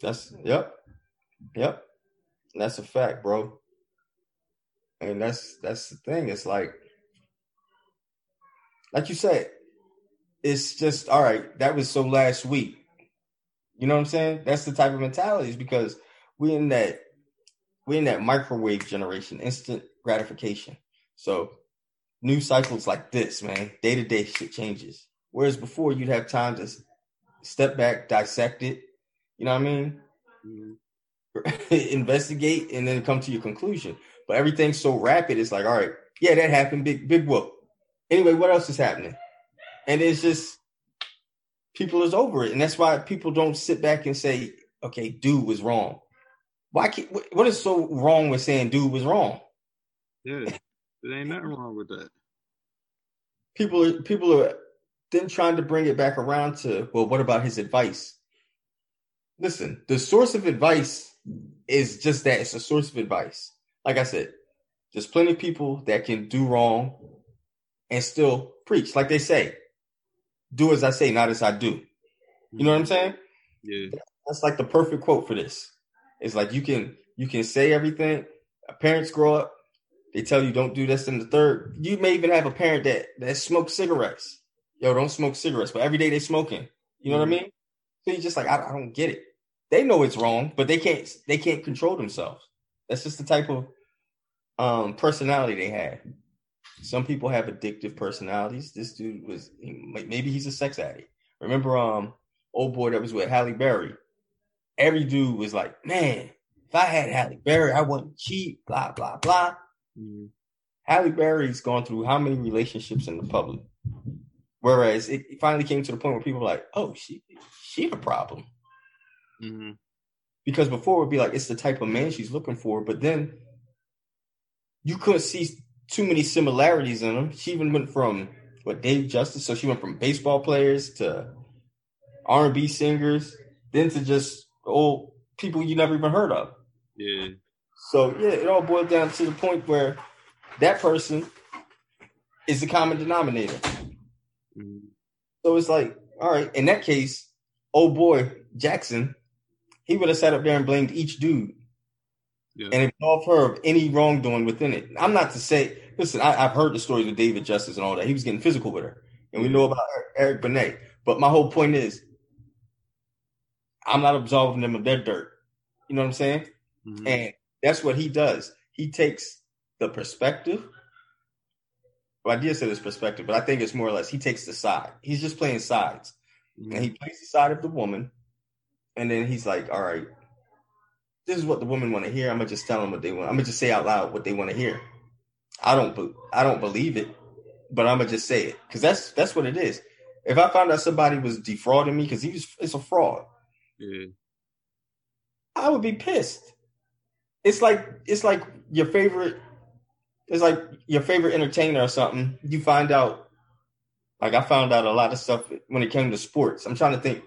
That's yep. Yep. That's a fact, bro. And that's that's the thing. It's like like you said, it's just all right, that was so last week. You know what I'm saying? That's the type of mentality is because we in that we in that microwave generation, instant gratification. So new cycles like this, man, day to day shit changes. Whereas before you'd have time to step back, dissect it. You know what I mean? Mm-hmm. investigate and then come to your conclusion. But everything's so rapid, it's like, all right, yeah, that happened, big big whoop. Anyway, what else is happening? And it's just people is over it, and that's why people don't sit back and say, okay, dude was wrong. Why? Can't, what is so wrong with saying dude was wrong? Yeah, there ain't nothing wrong with that. People are people are then trying to bring it back around to well, what about his advice? Listen, the source of advice is just that it's a source of advice. Like I said, there's plenty of people that can do wrong and still preach. Like they say, do as I say, not as I do. You know what I'm saying? Yeah. That's like the perfect quote for this. It's like you can you can say everything. Parents grow up, they tell you don't do this and the third. You may even have a parent that that smokes cigarettes. Yo, don't smoke cigarettes, but every day they smoking. You know mm-hmm. what I mm-hmm. mean? So you just like I, I don't get it. They know it's wrong, but they can't they can't control themselves. That's just the type of um personality they have. Some people have addictive personalities. This dude was maybe he's a sex addict. Remember, um, old boy that was with Halle Berry. Every dude was like, "Man, if I had Halle Berry, I wouldn't cheat." Blah blah blah. Mm-hmm. Halle Berry's gone through how many relationships in the public? Whereas it finally came to the point where people were like, "Oh, she she the problem." Mm-hmm. Because before it would be like it's the type of man she's looking for, but then you couldn't see too many similarities in them. She even went from what Dave Justice, so she went from baseball players to R and B singers, then to just old people you never even heard of. Yeah. So yeah, it all boiled down to the point where that person is the common denominator. Mm-hmm. So it's like, all right, in that case, old boy Jaxn, he would have sat up there and blamed each dude yeah. and absolve her of any wrongdoing within it. I'm not to say listen, I, have heard the stories of David Justice and all that. He was getting physical with her, and we know about Eric Benet. But my whole point is, I'm not absolving them of their dirt. You know what I'm saying? Mm-hmm. And that's what he does. He takes the perspective. Well, I did say this perspective, but I think it's more or less he takes the side. He's just playing sides, mm-hmm. and he plays the side of the woman, and then he's like, "All right, this is what the women want to hear. I'm gonna just tell them what they want. I'm gonna just say out loud what they want to hear." I don't I don't believe it, but I'm gonna just say it because that's that's what it is. If I found out somebody was defrauding me because he was it's a fraud, yeah. I would be pissed. It's like it's like your favorite. It's like your favorite entertainer or something. You find out, like I found out a lot of stuff when it came to sports. I'm trying to think,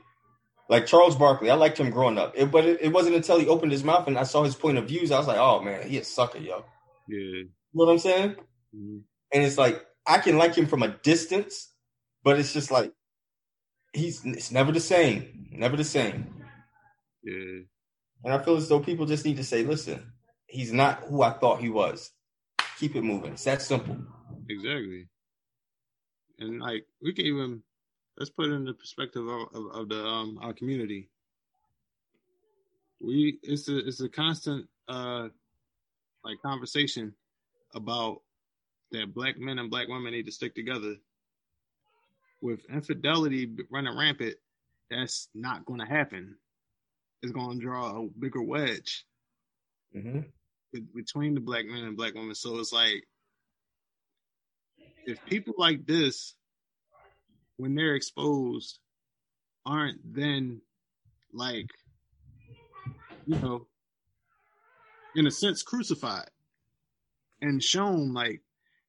like Charles Barkley. I liked him growing up, it, but it, it wasn't until he opened his mouth and I saw his point of views. I was like, oh man, he a sucker, yo. Yeah know what I'm saying? Mm-hmm. And it's like I can like him from a distance, but it's just like he's it's never the same. Never the same. Yeah. And I feel as though people just need to say, listen, he's not who I thought he was. Keep it moving. It's that simple. Exactly. And like we can even let's put it in the perspective of, of, of the um our community. We it's a it's a constant uh like conversation about that black men and black women need to stick together. With infidelity running rampant, that's not going to happen. It's going to draw a bigger wedge mm-hmm. between the black men and black women. So it's like, if people like this, when they're exposed, aren't then like, you know, in a sense, crucified and shown like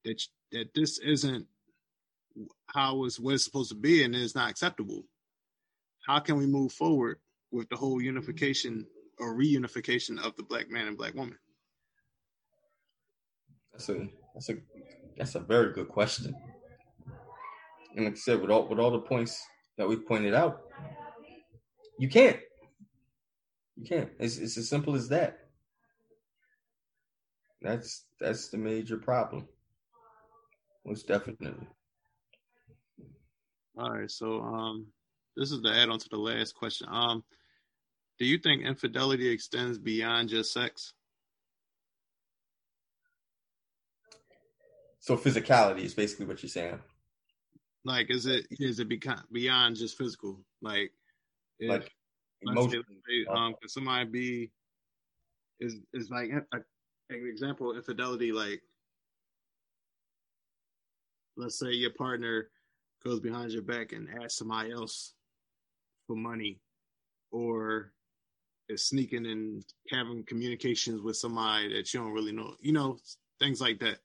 that that this isn't how it's what it's supposed to be and it's not acceptable. How can we move forward with the whole unification or reunification of the black man and black woman? That's a that's a that's a very good question. And like I said, with all with all the points that we've pointed out, you can't. You can't. It's it's as simple as that. That's that's the major problem. Most definitely. All right, so um, this is the add-on to the last question. Um, do you think infidelity extends beyond just sex? So physicality is basically what you're saying. Like, is it is it beyond just physical? Like, if, like emotional. Say, um, could somebody be is is like a, an example of infidelity, like let's say your partner goes behind your back and asks somebody else for money, or is sneaking and having communications with somebody that you don't really know, you know, things like that.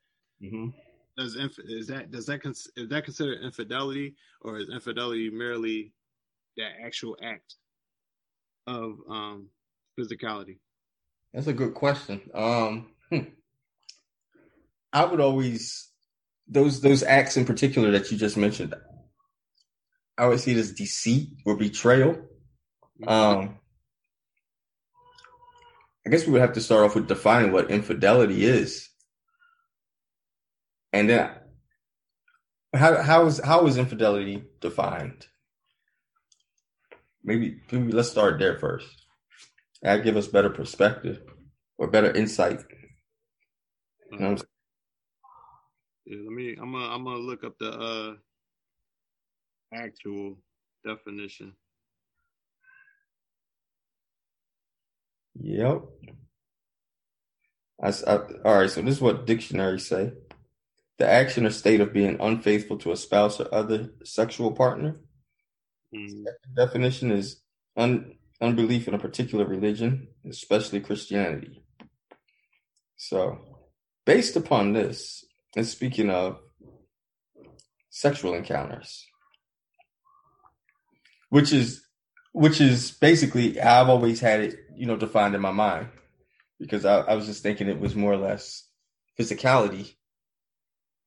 Mm-hmm. Does inf- is that does that cons- is that considered infidelity, or is infidelity merely that actual act of um physicality? That's a good question. Um, hmm. I would always those those acts in particular that you just mentioned. I would see it as deceit or betrayal. Um, I guess we would have to start off with defining what infidelity is, and then how how is how is infidelity defined? Maybe, maybe let's start there first. That give us better perspective or better insight. You know what I'm Yeah, let me. I'm gonna. I'm gonna look up the uh actual definition. Yep. I, I- all right, so this is what dictionaries say. The action or state of being unfaithful to a spouse or other sexual partner. Mm, Definition is un, unbelief in a particular religion, especially Christianity. So, based upon this, and speaking of sexual encounters, which is which is basically I've always had it, you know, defined in my mind because I, I was just thinking it was more or less physicality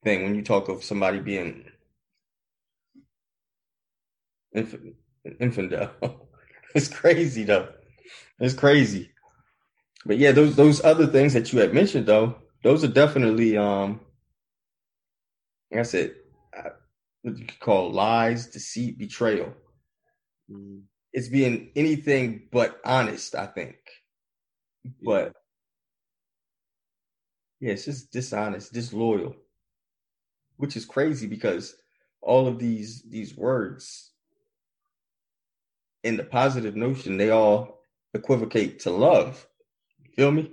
thing when you talk of somebody being inf- infidel. it's crazy though. It's crazy. But yeah, those those other things that you had mentioned though, those are definitely um like I said, uh, what you could call lies, deceit, betrayal. Mm, It's being anything but honest, I think. But yeah, it's just dishonest, disloyal, which is crazy because all of these these words in the positive notion, they all equivocate to love. You feel me?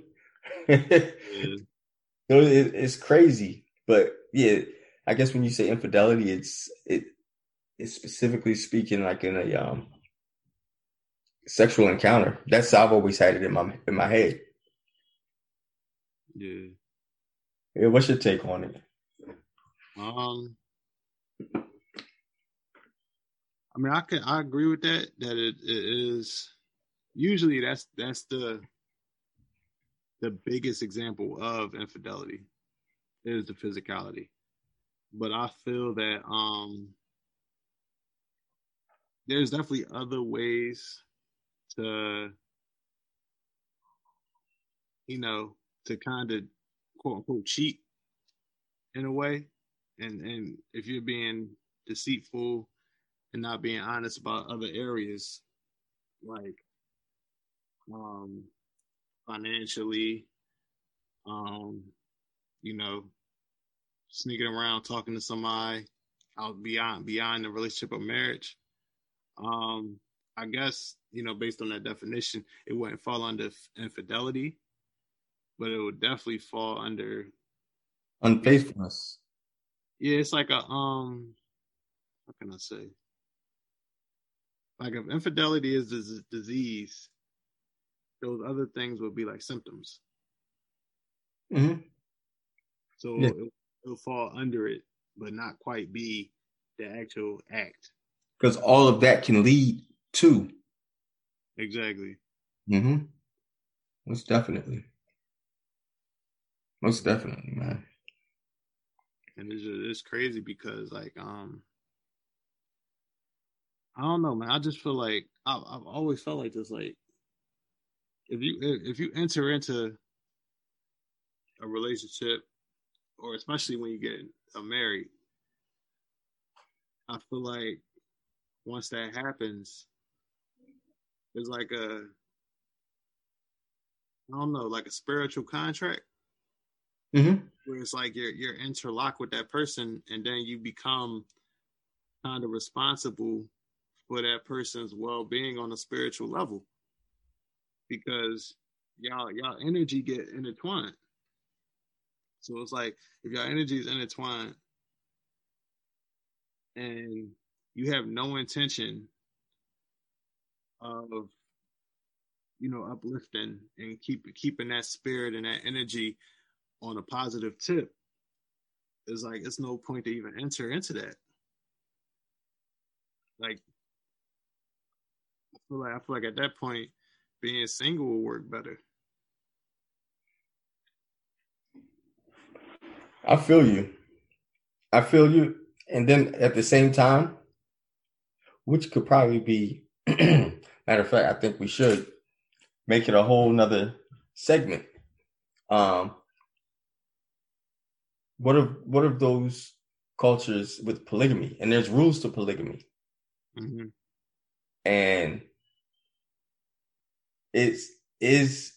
yeah, So it, it's crazy, but yeah, I guess when you say infidelity, it's it it's specifically speaking like in a um sexual encounter. That's I've always had it in my in my head. yeah. Yeah, what's your take on it? Um, I mean, I can I agree with that. That it, it is usually that's that's the the biggest example of infidelity is the physicality. But I feel that um there's definitely other ways to you know to kind of quote unquote cheat in a way. And and if you're being deceitful and not being honest about other areas like um financially um you know sneaking around talking to somebody out beyond beyond the relationship of marriage um i guess you know based on that definition it wouldn't fall under infidelity but it would definitely fall under Unfaithfulness. yeah it's like a um how can i say like if infidelity is a disease those other things would be like symptoms hmm so Yeah. it, it'll fall under it but not quite be the actual act Because all of that can lead to. exactly Mm-hmm. Most definitely. Most definitely, man. and it's just, it's crazy because like um I don't know man I just feel like I've, I've always felt like this like if you if you enter into a relationship or especially when you get married I feel like once that happens it's like a I don't know like a spiritual contract? Hmm where it's like you're you're interlocked with that person and then you become kind of responsible for that person's well-being on a spiritual level. Because y'all y'all energy get intertwined. So it's like if your energy is intertwined and you have no intention of you know uplifting and keep keeping that spirit and that energy on a positive tip it's like it's no point to even enter into that like i feel like i feel like at that point being single will work better I feel you. I feel you. And then at the same time, which could probably be matter of fact, I think we should make it a whole nother segment. Um what of what of those cultures with polygamy? And there's rules to polygamy. mm-hmm. And it's is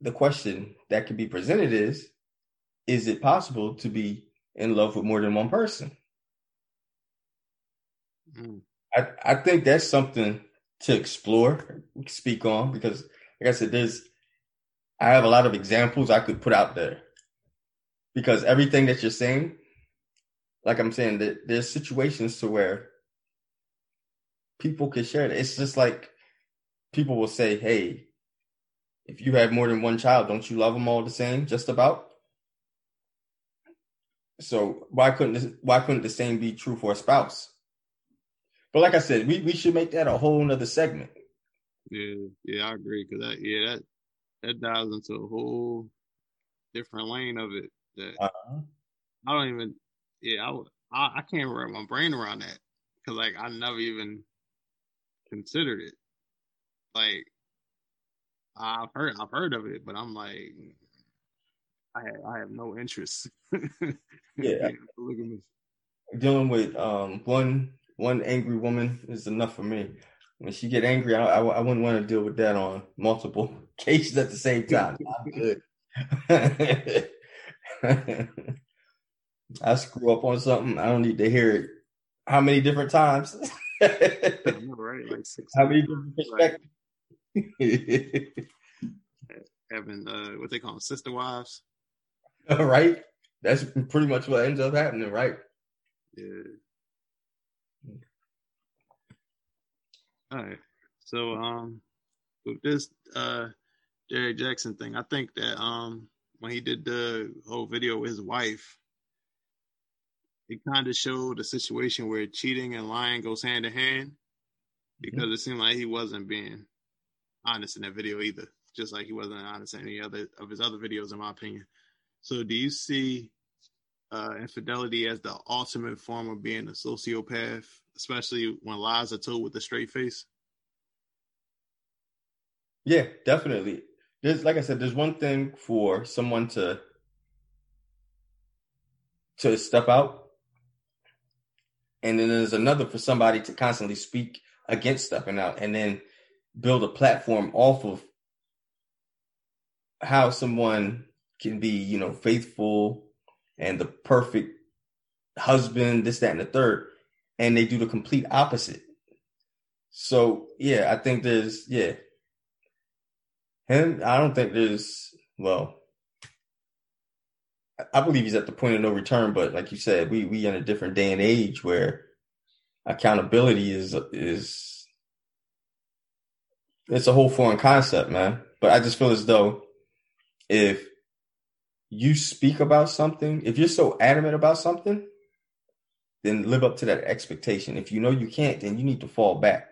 the question that could be presented is is it possible to be in love with more than one person? mm. I, I think that's something to explore, speak on, because like I said, there's I have a lot of examples I could put out there. Because everything that you're saying, like I'm saying, that there's situations to where people can share it. It's just like people will say, Hey, if you have more than one child, don't you love them all the same, just about? So why couldn't this, why couldn't the same be true for a spouse? But like I said, we, we should make that a whole nother segment. Yeah, yeah, I agree. Cause that, yeah, that that dives into a whole different lane of it. That Uh-huh. I don't even. Yeah, I, would- I I can't wrap my brain around that. Cause like I never even considered it. Like I've heard I've heard of it, but I'm like I have I have no interest. Yeah. in polygamy. Dealing with um one one angry woman is enough for me. When she get angry, I, I, I wouldn't want to deal with that on multiple cases at the same time. I'm good. I screw up on something. I don't need to hear it. How many different times? Right? Like six. How many different perspectives? having uh, what they call them, sister wives. right? That's pretty much what ends up happening, right? Yeah. All right. So um with this uh Derrick Jaxn thing, I think that um when he did the whole video with his wife, it kind of showed a situation where cheating and lying goes hand in hand because it seemed like he wasn't being honest in that video either. Just like he wasn't honest in any other of his other videos, in my opinion. So do you see uh, infidelity as the ultimate form of being a sociopath, especially when lies are told with a straight face? Yeah, definitely. There's like I said, there's one thing for someone to to step out, and then there's another for somebody to constantly speak against stepping out, and then build a platform off of how someone can be, you know, faithful and the perfect husband, this, that, and the third, and they do the complete opposite. So yeah, I think there's yeah. Him, I don't think there's well. I- believe he's at the point of no return, but like you said, we we in a different day and age where accountability is is it's a whole foreign concept, man. But I just feel as though if you speak about something, if you're so adamant about something, then live up to that expectation. If you know you can't, then you need to fall back.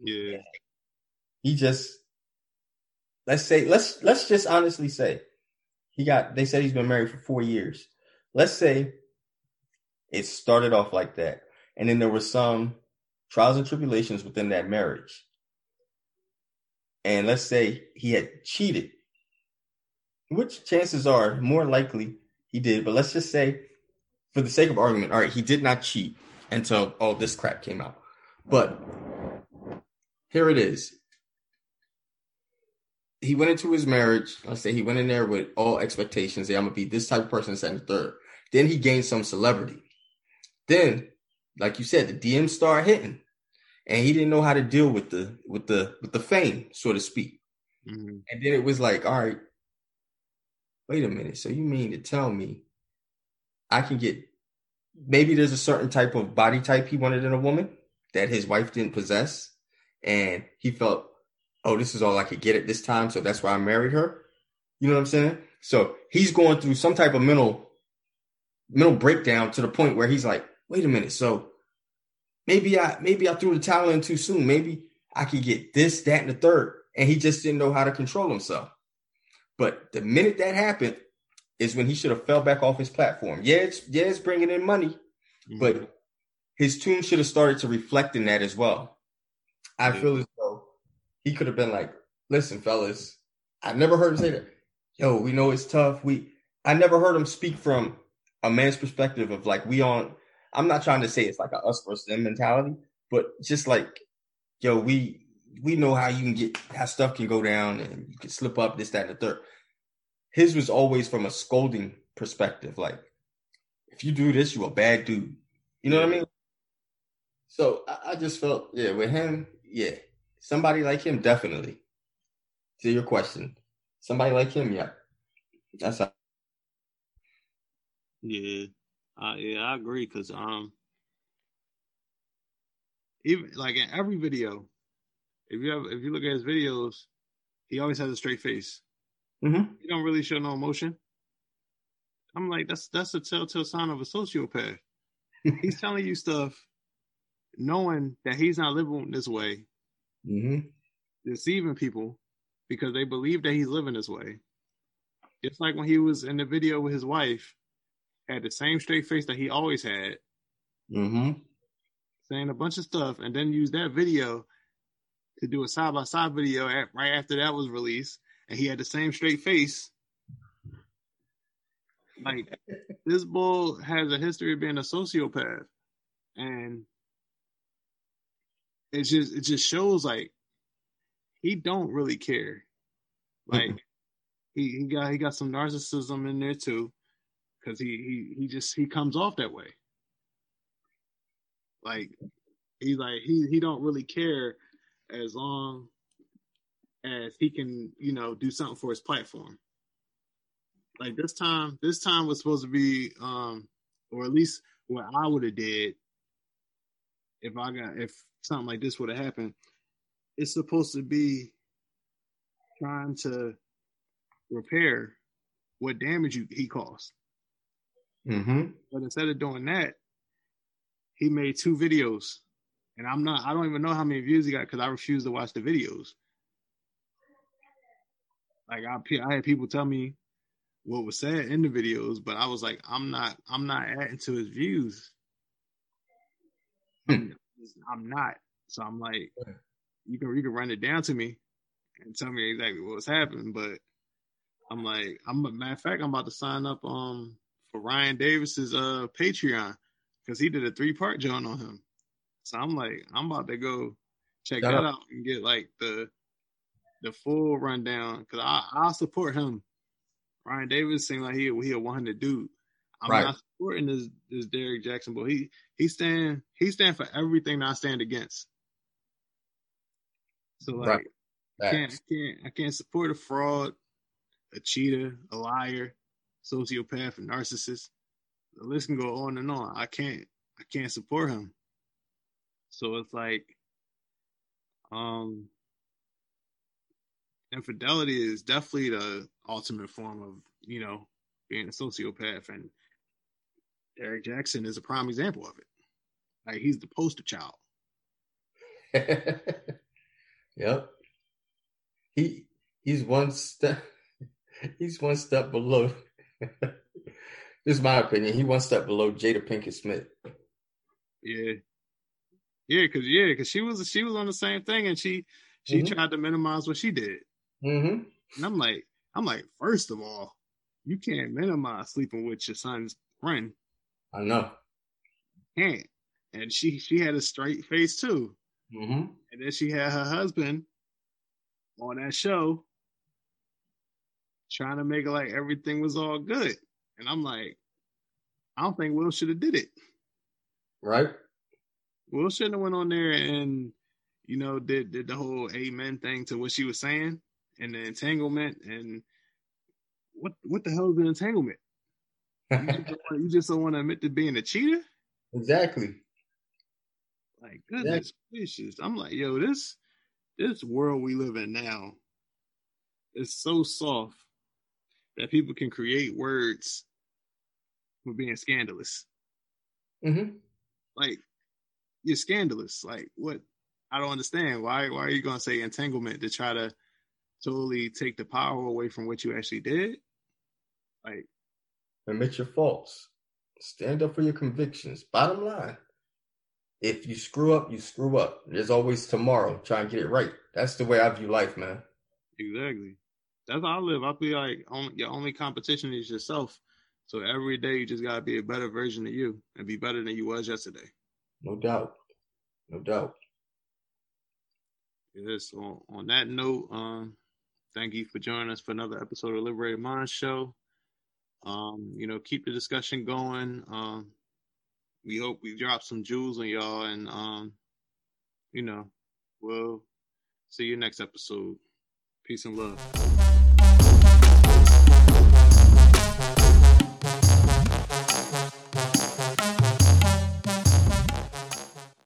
Yeah, He just let's say let's let's just honestly say he got they said he's been married for four years. Let's say it started off like that, and then there were some trials and tribulations within that marriage. And let's say he had cheated, which chances are more likely he did, but let's just say, for the sake of argument, all right, he did not cheat until all this crap came out. But here it is. He went into his marriage. Let's say he went in there with all expectations. Say, I'm gonna be this type of person, second, third. Then he gained some celebrity. Then, like you said, the DM started hitting, and he didn't know how to deal with the with the with the fame, so to speak. hmm And then it was like, all right, wait a minute. So you mean to tell me I can get maybe there's a certain type of body type he wanted in a woman that his wife didn't possess, and he felt, oh, this is all I could get at this time, so that's why I married her. You know what I'm saying? So he's going through some type of mental mental breakdown to the point where he's like, wait a minute, so maybe I maybe I threw the towel in too soon. Maybe I could get this, that, and the third. And he just didn't know how to control himself. But the minute that happened is when he should have fell back off his platform. Yeah, it's yeah, it's bringing in money, mm-hmm. but his tune should have started to reflect in that as well. I yeah. feel as though he could have been like, "Listen, fellas, I never heard him say that. Yo, we know it's tough. We I never heard him speak from a man's perspective of like we on. I'm not trying to say it's like a us versus them mentality, but just like, yo, we we know how you can get how stuff can go down and you can slip up this that and the third. His was always from a scolding perspective, like if you do this, you a bad dude. You know what I mean? So I, I just felt, yeah, with him, yeah, somebody like him, definitely. To your question, somebody like him, yeah, that's how. Yeah, uh, yeah, I agree. Cause um, even like in every video, if you have if you look at his videos, he always has a straight face. Mm-hmm. He don't really show no emotion. I'm like, that's that's a telltale sign of a sociopath. he's telling you stuff, knowing that he's not living this way, mm-hmm. deceiving people because they believe that he's living this way. Just like when he was in the video with his wife, had the same straight face that he always had, mm-hmm. saying a bunch of stuff, and then use that video to do a side by side video at, right after that was released, and he had the same straight face. Like this bull has a history of being a sociopath, and it just it just shows like he don't really care. Like mm-hmm. he, he got he got some narcissism in there too, because he he he just he comes off that way. Like he's like he he don't really care as long as he can, you know, do something for his platform. Like this time, this time was supposed to be, um, or at least what I would have did if I got if something like this would have happened. It's supposed to be trying to repair what damage you, he caused. Mm-hmm. But instead of doing that, he made two videos and I'm not, I don't even know how many views he got because I refuse to watch the videos. Like I, I had people tell me what was said in the videos, but I was like, I'm not, I'm not adding to his views. Hmm. I'm not. So I'm like, you can you can run it down to me and tell me exactly what's happening. But I'm like, I'm a matter of fact, I'm about to sign up um for Ryan Davis's uh Patreon because he did a three part joint on him. So I'm like, I'm about to go check that, that out and get like the the full rundown because I I support him. Ryan Davis seems like he he a one hundred dude. I'm right. not supporting this this Derrick Jaxn, but he he stand he stand for everything that I stand against. So like, right. I can't I can't I can't support a fraud, a cheater, a liar, sociopath, a narcissist. The list can go on and on. I can't I can't support him. So it's like, um, infidelity is definitely the ultimate form of, you know, being a sociopath. And Derrick Jaxn is a prime example of it. Like he's the poster child. yep. He he's one step he's one step below this is my opinion. He one step below Jada Pinkett Smith. Yeah. Yeah, cause yeah, cause she was she was on the same thing, and she she mm-hmm. tried to minimize what she did. Mm-hmm. And I'm like, I'm like, first of all, you can't minimize sleeping with your son's friend. I know. can't. And she she had a straight face too. Mm-hmm. And then she had her husband on that show trying to make it like everything was all good. And I'm like, I don't think Will should have did it. Right. Will shouldn't have went on there and you know did did the whole amen thing to what she was saying and the entanglement and what what the hell is an entanglement? You just, don't wanna- you just don't want to admit to being a cheater? exactly. Like goodness gracious. I'm like, yo, this this world we live in now is so soft that people can create words for being scandalous. hmm Like you're scandalous. Like what I don't understand. Why why are you gonna say entanglement to try to totally take the power away from what you actually did? Like Admit your faults. Stand up for your convictions. Bottom line. If you screw up, you screw up. There's always tomorrow. Try and get it right. That's the way I view life, man. Exactly. That's how I live. I feel like only, your only competition is yourself. So every day you just gotta be a better version of you and be better than you was yesterday. No doubt. No doubt. Yes. So on that note, um, thank you for joining us for another episode of Liberated Mind Show. Um, you know, keep the discussion going. Um, we hope we drop some jewels on y'all, and um, you know, we'll see you next episode. Peace and love.